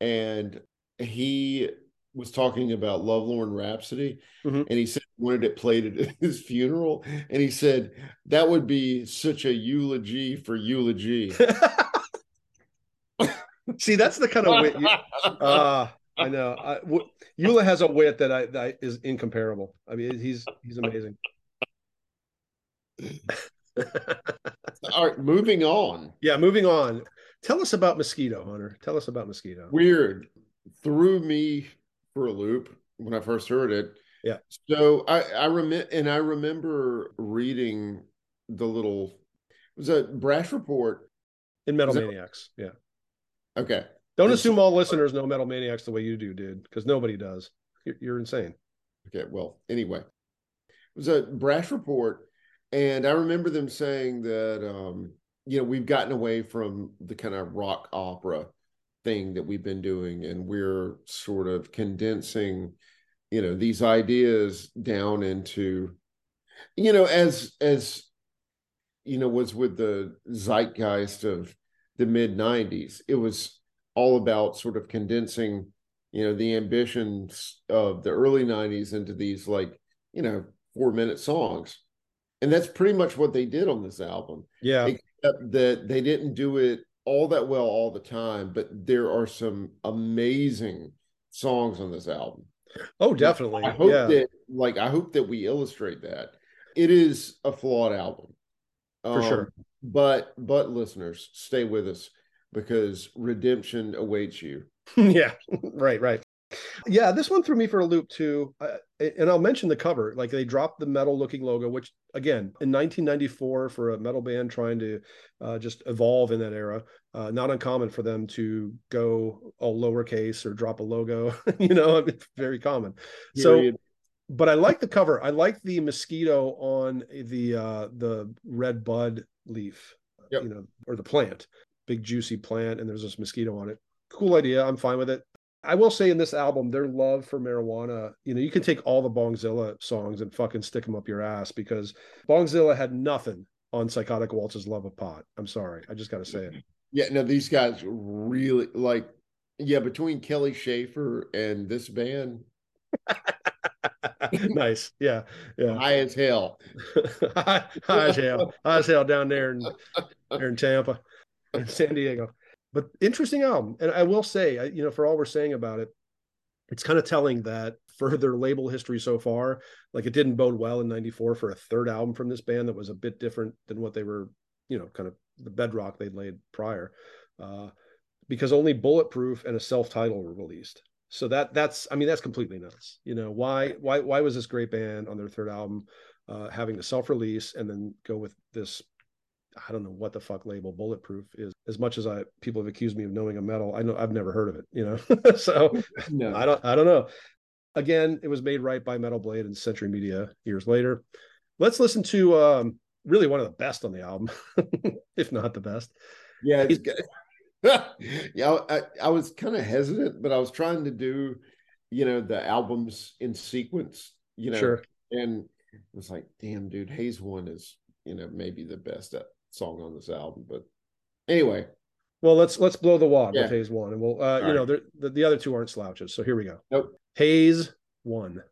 and he was talking about Lovelorn Rhapsody Mhm. and he said he wanted it played at his funeral and he said that would be such a eulogy for eulogy. See, that's the kind of wit. You, uh, I know. I, w- Ula has a wit that I that is incomparable. I mean, he's he's amazing. All right, moving on. yeah, moving on. Tell us about Mosquito, Hunter. Tell us about Mosquito. weird threw me for a loop when I first heard it. Yeah. So I I remember and I remember reading the little it was a brash report. In Metal Maniacs. Yeah. Okay. Don't It's- assume all listeners know Metal Maniacs the way you do, dude, because nobody does. You're, you're insane. Okay, well, anyway, it was a brash report, and I remember them saying that um, you know we've gotten away from the kind of rock opera thing that we've been doing, and we're sort of condensing, you know, these ideas down into, you know, as as you know was with the zeitgeist of the mid 90s it was all about sort of condensing you know the ambitions of the early 90s into these like you know four minute songs. And that's pretty much what they did on this album. Yeah. That they didn't do it all that well all the time but there are some amazing songs on this album Oh, definitely. i hope yeah. that like i hope that we illustrate that it is a flawed album For sure. Um, but but listeners stay with us because redemption awaits you yeah. Right. Right. Yeah. This one threw me for a loop too. Uh, and I'll mention the cover. Like they dropped the metal looking logo, which again in 1994 for a metal band trying to uh, just evolve in that era, uh, not uncommon for them to go all lowercase or drop a logo. you know, it's very common. So but I like the cover. I like the mosquito on the uh the red bud leaf, Yep. you know, or the plant, big juicy plant, and there's this mosquito on it. Cool idea. I'm fine with it. I will say in this album, their love for marijuana, you know, you can take all the Bongzilla songs and fucking stick them up your ass because Bongzilla had nothing on Psychotic Waltz's love of pot. I'm sorry. I just got to say it. yeah no these guys really like yeah between Kelly Shaefer and this band nice. Yeah. Yeah. high as hell high, high as hell, high as hell down there in there in Tampa, in San Diego. But interesting album, and I will say, you know, for all we're saying about it, it's kind of telling that for their label history so far, like it didn't bode well in '94 for a third album from this band that was a bit different than what they were, you know, kind of the bedrock they'd laid prior, uh, because only Bulletproof and a self-title were released. So that that's, I mean, that's completely nuts. You know, why why why was this great band on their third album? uh, having the self-release and then go with this i don't know what the fuck label bulletproof is as much as i people have accused me of knowing a metal i know i've never heard of it you know? So no. I don't i don't know. Again it was made right by metal blade and century media years later. Let's listen to um really one of the best on the album if not the best. Yeah it's good yeah i, I was kind of hesitant but i was trying to do you know the albums in sequence you know? Sure. And it was like damn dude Haze One is you know maybe the best uh, song on this album but anyway well let's let's blow the wad Yeah. with haze one and we'll uh you All know the, the other two aren't slouches so here we go Nope. haze one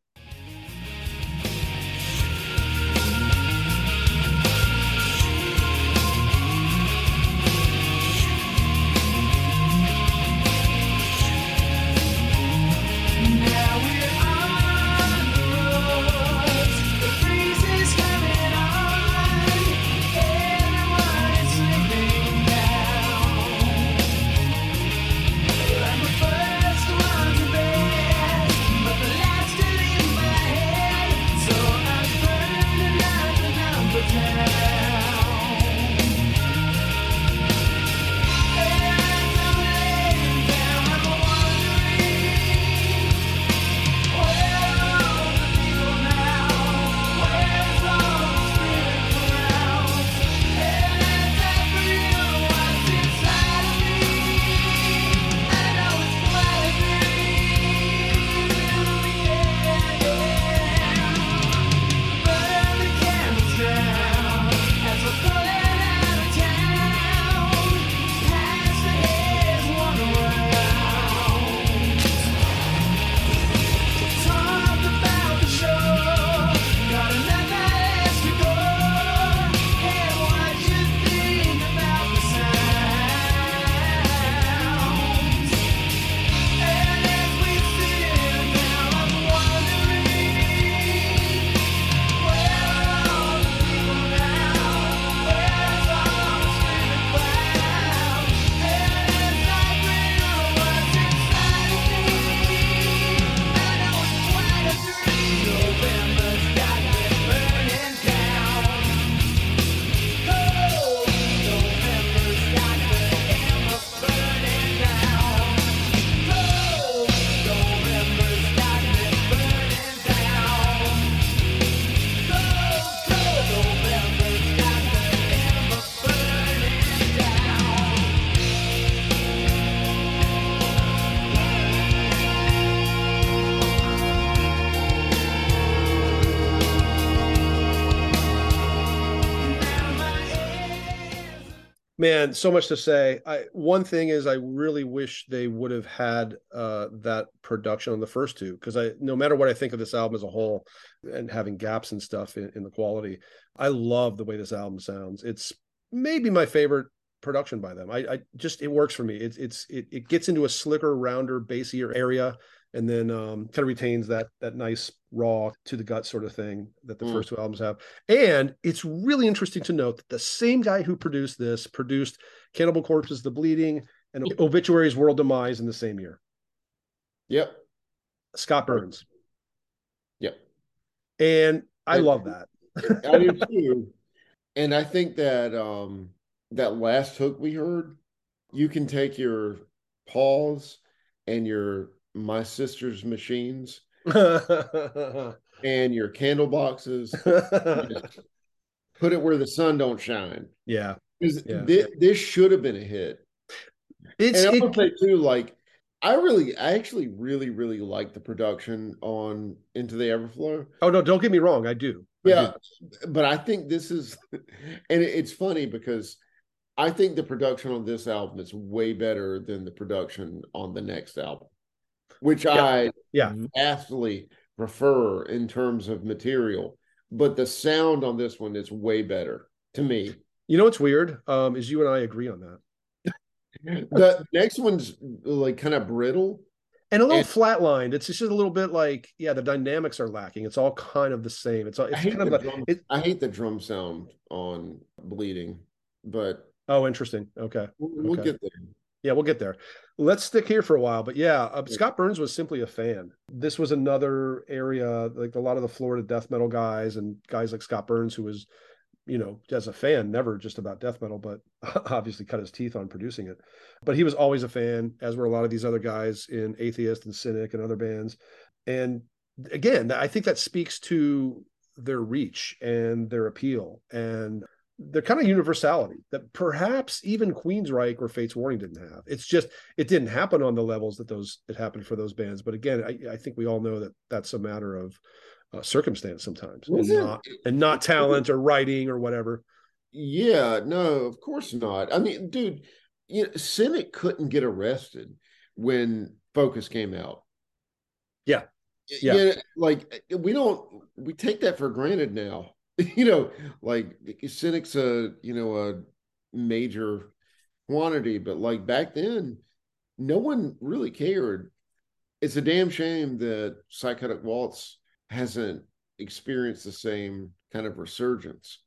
Man, so much to say. I one thing is I really wish they would have had uh that production on the first two because I no matter what I think of this album as a whole and having gaps and stuff in, in the quality, I love the way this album sounds. It's maybe my favorite production by them. I, I just it works for me. It's it's it, it gets into a slicker, rounder, bassier area and then um, kind of retains that that nice raw to the gut sort of thing that the Mm. first two albums have. And it's really interesting to note that the same guy who produced this produced Cannibal Corpse's The Bleeding and Obituary's World Demise in the same year. Yep. Scott Burns. Yep. And I And- love that. I do too. And I think that um that last hook we heard, you can take your paws and your my sister's machines and your Candleboxes, put it where the sun don't shine. yeah. Yeah. thi- this should have been a hit. It's and I it- say too, like I really, I actually really, really like the production on Into the Everflow. oh no, don't get me wrong, I do. I Yeah, do. but I think this is, and it's funny because I think the production on this album is way better than the production on the next album, which I Yeah. vastly prefer in terms of material. But the sound on this one is way better to me. You know what's weird? Um, is you and I agree on that. The next one's like kind of brittle. and a little And- flatlined. It's just a little bit like, yeah, the dynamics are lacking. It's all kind of the same. It's all I hate, kind the of drum, it, I hate the drum sound on Bleeding, but oh, interesting. Okay, we'll, we'll Okay. get there. Yeah, we'll get there. Let's stick here for a while. But yeah, uh, Scott Burns was simply a fan. This was another area like a lot of the Florida death metal guys and guys like Scott Burns, who was, you know, as a fan, never just about death metal, but obviously cut his teeth on producing it. But he was always a fan, as were a lot of these other guys in Atheist and Cynic and other bands. And again, I think that speaks to their reach and their appeal and their kind of universality that perhaps even Queensryche or Fate's Warning didn't have. It's just it didn't happen on the levels that those it happened for those bands. But again, I, I think we all know that that's a matter of uh, circumstance sometimes, and Wasn't- and not talent or writing or whatever. Yeah, no, of course not. I mean, dude, you know, Cynic couldn't get arrested when Focus came out. Yeah. yeah, like we don't we take that for granted now. you know, like Cynic's a you know a major quantity, but like back then, no one really cared. It's a damn shame that Psychotic Waltz hasn't experienced the same kind of resurgence.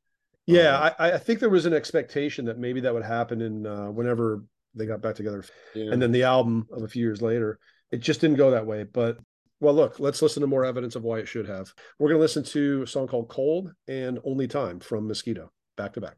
Yeah, Um, I, I think there was an expectation that maybe that would happen in uh, whenever they got back together, Yeah. and then the album of a few years later. It just didn't go that way. But well, look, let's listen to more evidence of why it should have. We're going to listen to a song called "Cold" and "Only Time" from Mosquito, back to back.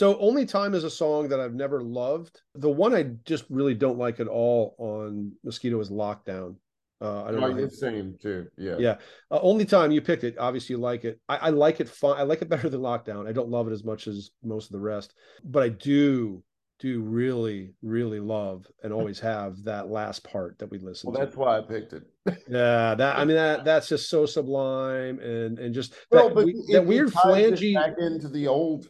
So only time is a song that I've never loved. The one I just really don't like at all on Mosquito is Lockdown. Uh, I don't Like know. the same too. Yeah. Yeah. Uh, only time you picked it, obviously you like it. I, I like it fine. I like it better than Lockdown. I don't love it as much as most of the rest, but I do do really really love and always have that last part that we listened Well, to. that's why I picked it. Yeah, that I mean that that's just so sublime and and just Well, that, but we- that weird flangy. back into the old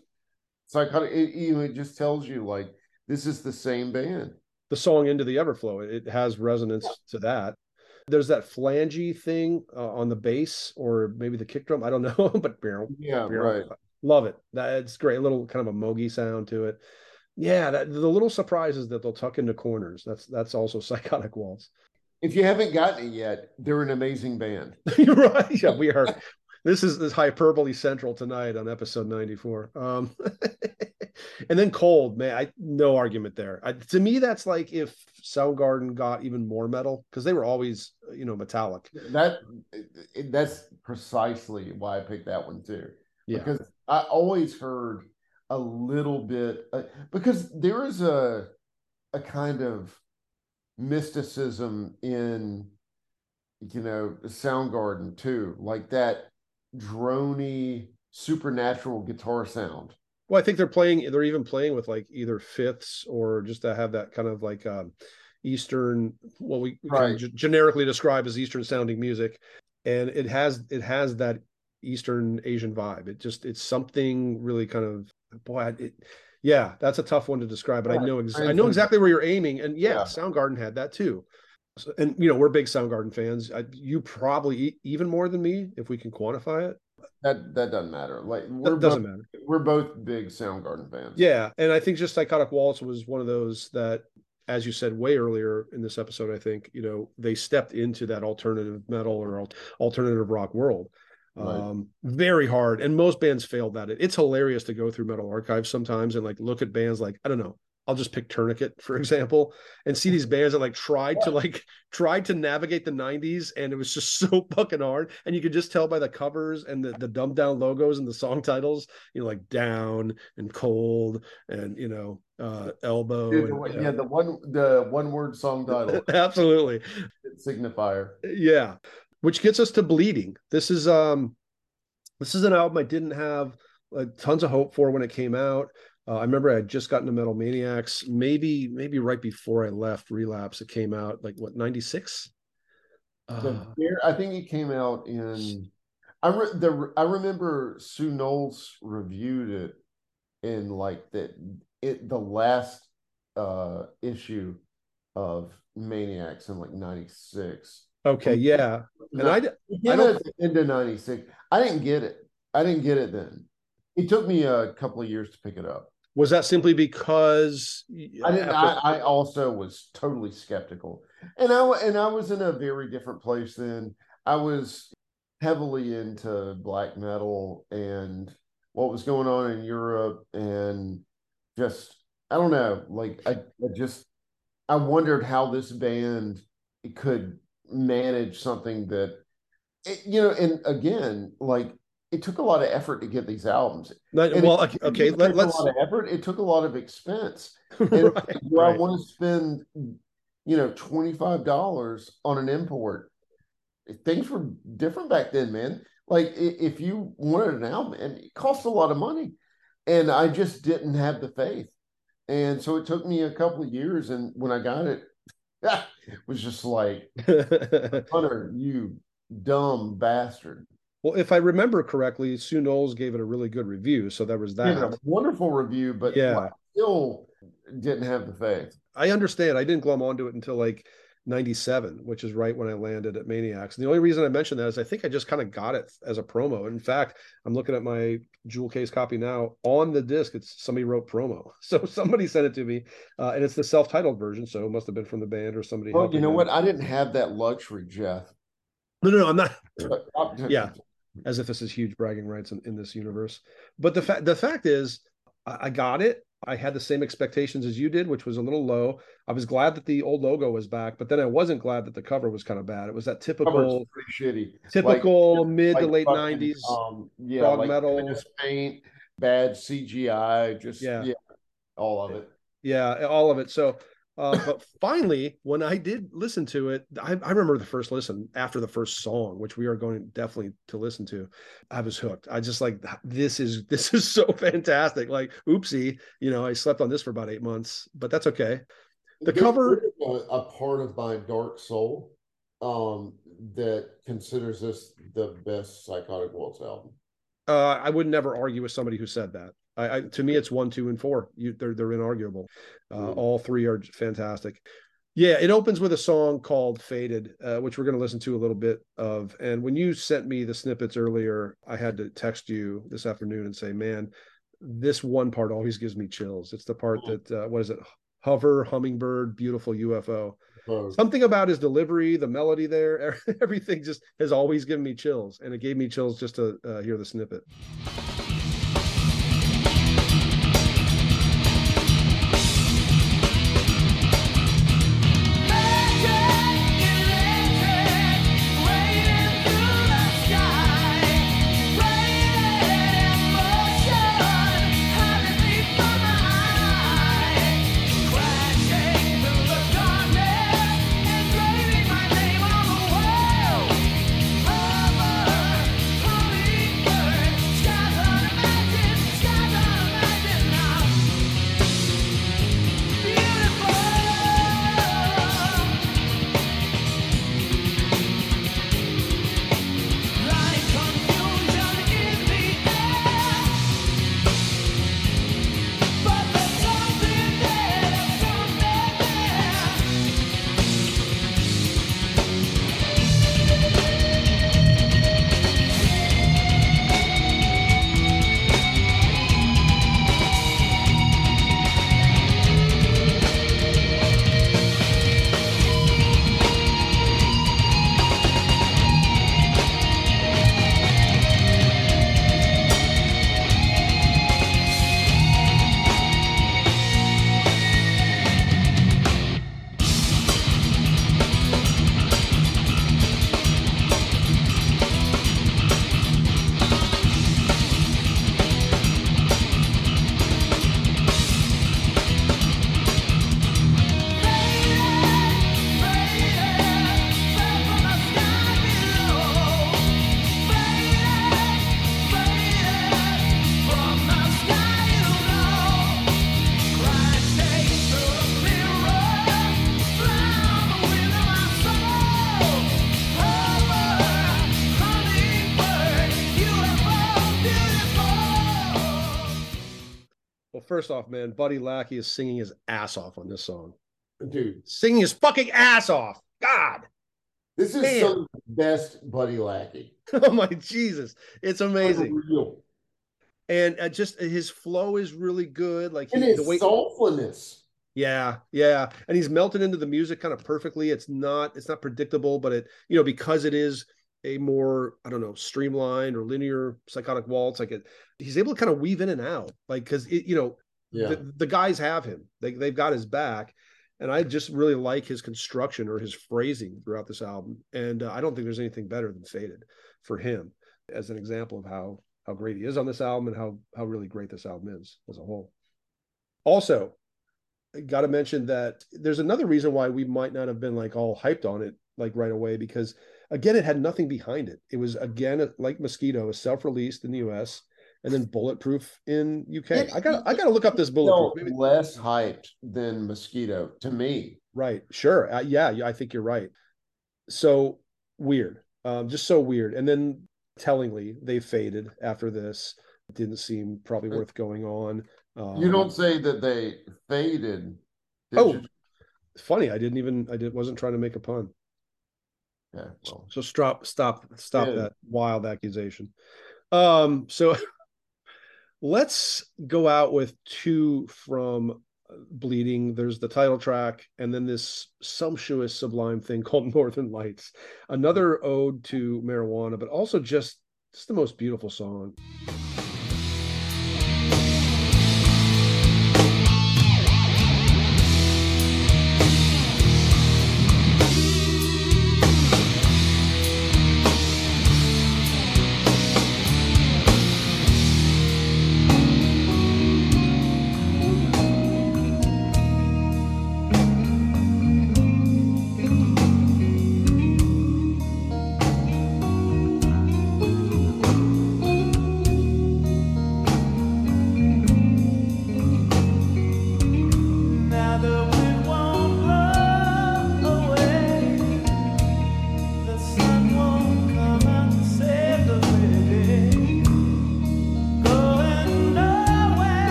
psychotic. It, you know, it just tells you like this is the same band. the song into the everflow it has resonance to that there's that flangy thing uh, on the bass or maybe the kick drum i don't know but barrel Yeah, right. love it that it's great a little kind of a mogi sound to it yeah that the little surprises that they'll tuck into corners that's that's also psychotic waltz If you haven't gotten it yet, they're an amazing band. You're right yeah we are this is this hyperbole central tonight on episode 94 um and then cold man i no argument there. I, to me that's like if soundgarden got even more metal because they were always you know metallic. That that's precisely why I picked that one too. yeah. Because I always heard a little bit uh, because there is a a kind of mysticism in you know Soundgarden too, like that drony supernatural guitar sound. well i think they're playing they're even playing with like either fifths or just to have that kind of like um eastern what we, Right. g- generically describe as eastern sounding music and it has it has that eastern asian vibe it just it's something really kind of boy it yeah that's a tough one to describe but i know ex- I i know exactly where you're aiming and yeah, Yeah. soundgarden had that too So- and you know we're big soundgarden fans I, you probably even more than me if we can quantify it That that doesn't matter. Like we're that doesn't both, matter we're both big Soundgarden fans. Yeah, and I think just Psychotic Waltz was one of those that, as you said way earlier in this episode, I think you know they stepped into that alternative metal or alternative rock world. Right. Um, very hard, and most bands failed at it. It's hilarious to go through metal archives sometimes and like look at bands like I don't know. I'll just pick Tourniquet for example, and see these bands that like tried to like tried to navigate the '90s, and it was just so fucking hard. And you could just tell by the covers and the the dumbed down logos and the song titles, you know, like Down and Cold and you know uh Elbow. Dude, and, yeah, the one the one word song title absolutely, signifier. yeah. Which gets us to Bleeding. This is um, this is an album I didn't have uh, tons of hope for when it came out. Uh, I remember I had just gotten to Metal Maniacs, maybe maybe right before I left Relapse. It came out like what ninety six. Uh, I think it came out in. I re, the I remember Sue Knowles reviewed it in like the it the last uh issue of Maniacs in like '96. okay, yeah, and I came don't- into '96. I didn't get it. I didn't get it then. It took me a couple of years to pick it up. Was that simply because I didn't. after- I, I also was totally skeptical, and I and I was in a very different place then. I was heavily into black metal and what was going on in Europe, and just I don't know. Like I, I just I wondered how this band could manage something that it, you know. And again, like it took a lot of effort to get these albums. Not- well, it- okay, it let, took let's a lot of effort. It took a lot of expense. And right, do I want to spend, you know, twenty five dollars on an import? Things were different back then, man. Like if you wanted an album, and it cost a lot of money, and I just didn't have the faith, and so it took me a couple of years, and when I got it, it was just like Hunter, you dumb bastard. Well, if I remember correctly, Sue Knowles gave it a really good review, so there was that. a wonderful review, but Yeah. I still didn't have the faith. I understand. I didn't glom onto it until like 97, which is right when I landed at Maniacs. And the only reason I mentioned that is I think I just kind of got it as a promo. In fact, I'm looking at my jewel case copy now. On the disc, it's somebody wrote promo. So somebody sent it to me, uh, and it's the self-titled version. So it must have been from the band or somebody. Well, you know what? I didn't have that luxury, Jeff. No, no, no. I'm not. Uh, Yeah. As if this is huge bragging rights in, in this universe. But the fact the fact is, I, I got it. I had the same expectations as you did, which was a little low. I was glad that the old logo was back, but then I wasn't glad that the cover was kind of bad. It was that typical, pretty shitty. typical Like- mid to late nineties. um, yeah, like metal. Paint. bad CGI, just Yeah. yeah, all of it. Yeah, all of it. So, uh, but finally, when I did listen to it, I, I remember the first listen after the first song, which we are going definitely to listen to. I was hooked. I just like this is this is so fantastic. Like, oopsie, you know, I slept on this for about eight months, but that's okay. The There's cover- a, a part of my dark soul um that considers this the best Psychotic Waltz album. Uh, I would never argue with somebody who said that. I, I to me, it's one, two, and four. You, they're they're inarguable. Uh, Mm. all three are fantastic. Yeah, it opens with a song called "Faded," uh, which we're going to listen to a little bit of. And when you sent me the snippets earlier, I had to text you this afternoon and say, "Man, this one part always gives me chills. It's the part Mm. that uh, what is it? Hover, hummingbird, beautiful UFO. So, Something about his delivery, the melody there, everything just has always given me chills, and it gave me chills just to uh, hear the snippet. First off, man, Buddy Lackey is singing his ass off on this song. dude, Singing his fucking ass off. God. this is Damn. some the best Buddy Lackey. Oh my Jesus. It's amazing. Unreal. And uh, just his flow is really good. Like And he, his the way soulfulness. Yeah, yeah. And he's melted into the music kind of perfectly. It's not it's not predictable, but it, you know, because it is a more, I don't know, streamlined or linear psychotic waltz, like it he's able to kind of weave in and out. Like it, you know, Yeah. the, the guys have him. They they've got his back. And I just really like his construction or his phrasing throughout this album. And uh, I don't think there's anything better than Faded for him as an example of how how great he is on this album and how how really great this album is as a whole. Also, got to mention that there's another reason why we might not have been like all hyped on it like right away because again it had nothing behind it. It was again like Mosquito, a self-released in the US and then Bulletproof in UK. It- I got I got to look up this Bulletproof. Maybe- less hyped than Mosquito to me. Right. Sure. Uh, yeah, yeah, I think you're right. So weird. Um, just so weird. And then tellingly, they faded after this. Didn't seem probably worth going on. Um, You don't say that they faded. Oh, you? funny. I didn't even. I did, wasn't trying to make a pun. yeah. Well, So stop, stop, stop Yeah. that wild accusation. Um, so let's go out with two from uh, Bleeding. There's the title track, and then this sumptuous, sublime thing called Northern Lights. Another ode to marijuana, but also just just the most beautiful song.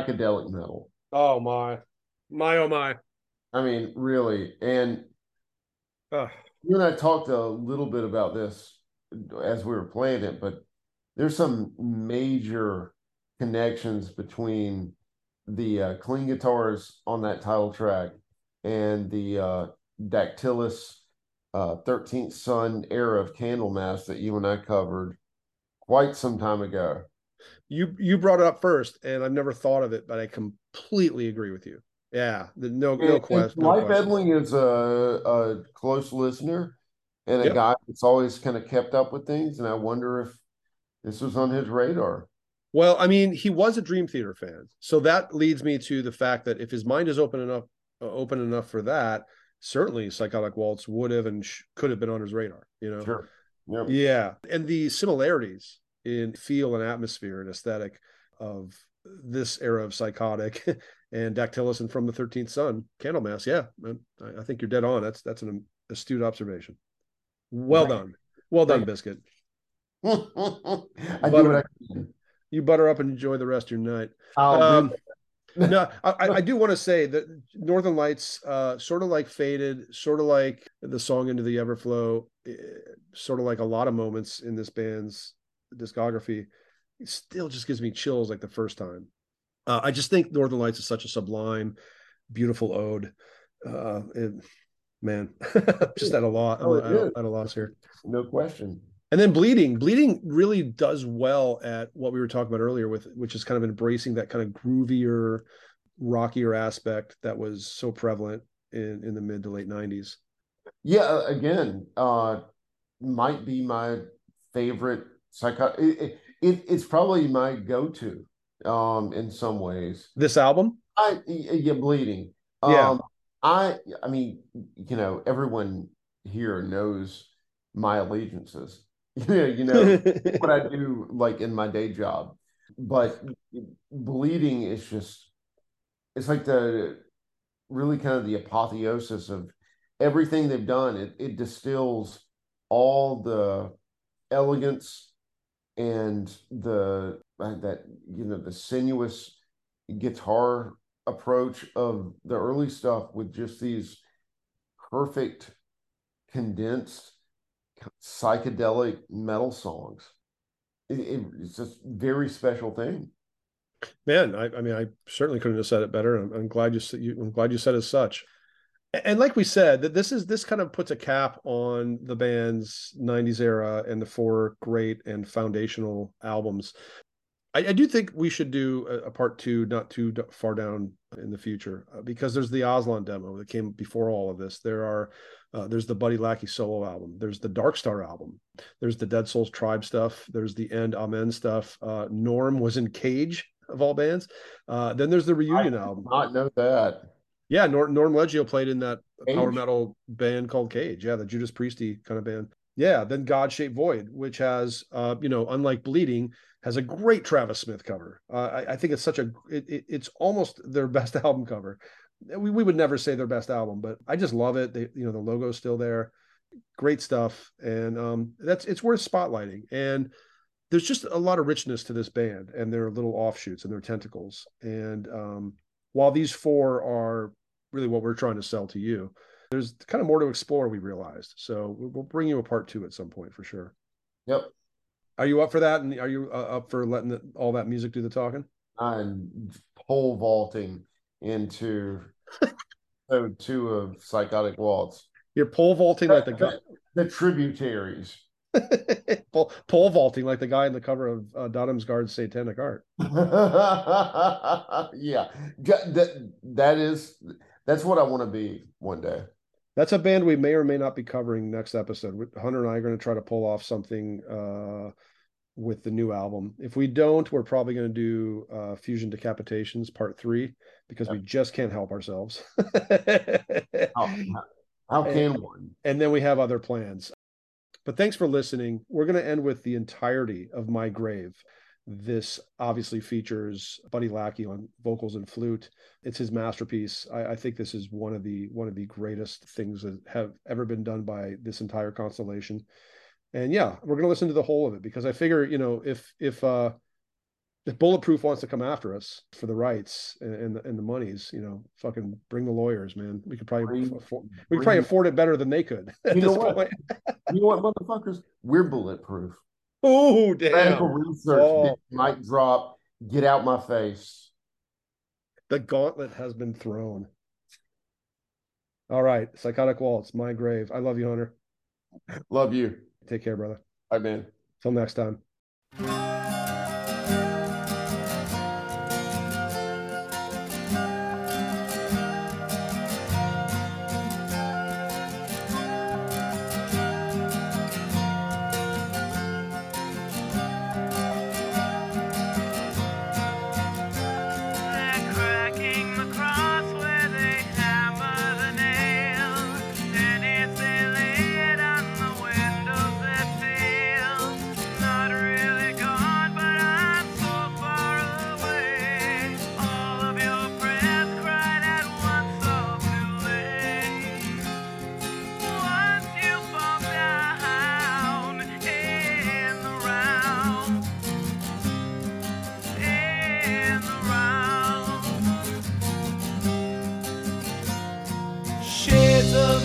Psychedelic metal. Oh my, my oh my. I mean, really. And Ugh. you and I talked a little bit about this as we were playing it, but there's some major connections between the uh, clean guitars on that title track and the uh, Dactylis uh, 13th Sun era of Candlemass that you and I covered quite some time ago. You you brought it up first, and I've never thought of it, but I completely agree with you. Yeah, the, no no question. and No Edling is a, a close listener and a Yep. guy that's always kind of kept up with things. And I wonder if this was on his radar. Well, I mean, he was a Dream Theater fan, so that leads me to the fact that if his mind is open enough, uh, open enough for that, certainly Psychotic Waltz would have and sh- could have been on his radar. You know, Sure. Yep. yeah, and the similarities in feel and atmosphere and aesthetic of this era of Psychotic and Dactylis and from the Thirteenth Sun, Candlemass. Yeah, I, I think you're dead on. That's that's an astute observation. Well Right. done, well done, Right. Biscuit. I do Butter-. You butter up and enjoy the rest of your night. Um, no, I, I- I do want to say that Northern Lights, uh, sort of like Faded, sort of like the song Into the Everflow, eh, sort of like a lot of moments in this band's discography, it still just gives me chills like the first time. Uh, I just think Northern Lights is such a sublime, beautiful ode. Uh, it, man, just at a lot, Oh, at, a, loss here. no question. And then bleeding, bleeding really does well at what we were talking about earlier with which is kind of embracing that kind of groovier, rockier aspect that was so prevalent in in the mid to late 90s. Yeah, again, uh, might be my favorite psycho. It, it, it- it's probably my go-to um, in some ways. This album? I yeah, bleeding. Yeah. Um, I I mean, you know, everyone here knows my allegiances. Yeah, you know what I do like in my day job. But bleeding is just it's like the really kind of the apotheosis of everything they've done. It it distills all the elegance and the uh, that you know the sinuous guitar approach of the early stuff with just these perfect condensed psychedelic metal songs. It, it- it's just very special thing. Man, I, I mean, I certainly couldn't have said it better. I'm, I'm glad you, said- you I'm glad you said as such. And like we said, that this is this kind of puts a cap on the band's 90s era and the four great and foundational albums. I, I do think we should do a, a part two, not too far down in the future, uh, because there's the Aslan demo that came before all of this. There are, uh, there's the Buddy Lackey solo album. There's the Dark Star album. There's the Deadsoul Tribe stuff. There's the End Amen stuff. Uh, Norm was in Cage of all bands. Uh, then there's the reunion album. Not know that. Yeah, Norm, Norm Leggio played in that power metal band called Cage. Yeah, the Judas Priesty kind of band. Yeah, then God Shaped Void, which has, uh, you know, unlike Bleeding, has a great Travis Smith cover. Uh, I, I think it's such a, it, it, it's almost their best album cover. We, we would never say their best album, but I just love it. They, you know, the logo's still there. Great stuff, and um, that's it's worth spotlighting. And there's just a lot of richness to this band and their little offshoots and their tentacles. And um, while these four are really what we're trying to sell to you, there's kind of more to explore. We realized, so we'll bring you a part two at some point for sure. Yep. Are you up for that? And are you uh, up for letting the, all that music do the talking? I'm pole vaulting into episode two of Psychotic Waltz. You're pole vaulting like the guy, The tributaries. pole, pole vaulting like the guy in the cover of uh, Guard's Satanic Art. yeah. That, that is that's what I want to be one day. That's a band we may or may not be covering next episode. Hunter and I are going to try to pull off something uh, with the new album. If we don't, we're probably going to do uh, Fusion Decapitations Part Three because we just can't help ourselves. How, how can one? and then we have other plans. But thanks for listening. We're going to end with the entirety of My Grave. This obviously features Buddy Lackey on vocals and flute. It's his masterpiece. I, I think this is one of the one of the greatest things that have ever been done by this entire constellation. And yeah, we're going to listen to the whole of it because I figure, you know, if if uh if Bulletproof wants to come after us for the rights and, and the and the monies, you know, fucking bring the lawyers, man. We could probably Bring- afford, we could probably afford it better than they could You know what? You know what, motherfuckers? We're bulletproof. Oh Radical damn! research, Oh. big mic drop. Get out my face. The gauntlet has been thrown. All right, psychotic waltz, my grave. I love you, Hunter. Love you. Take care, brother. Bye, man. Till next time. Thank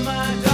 my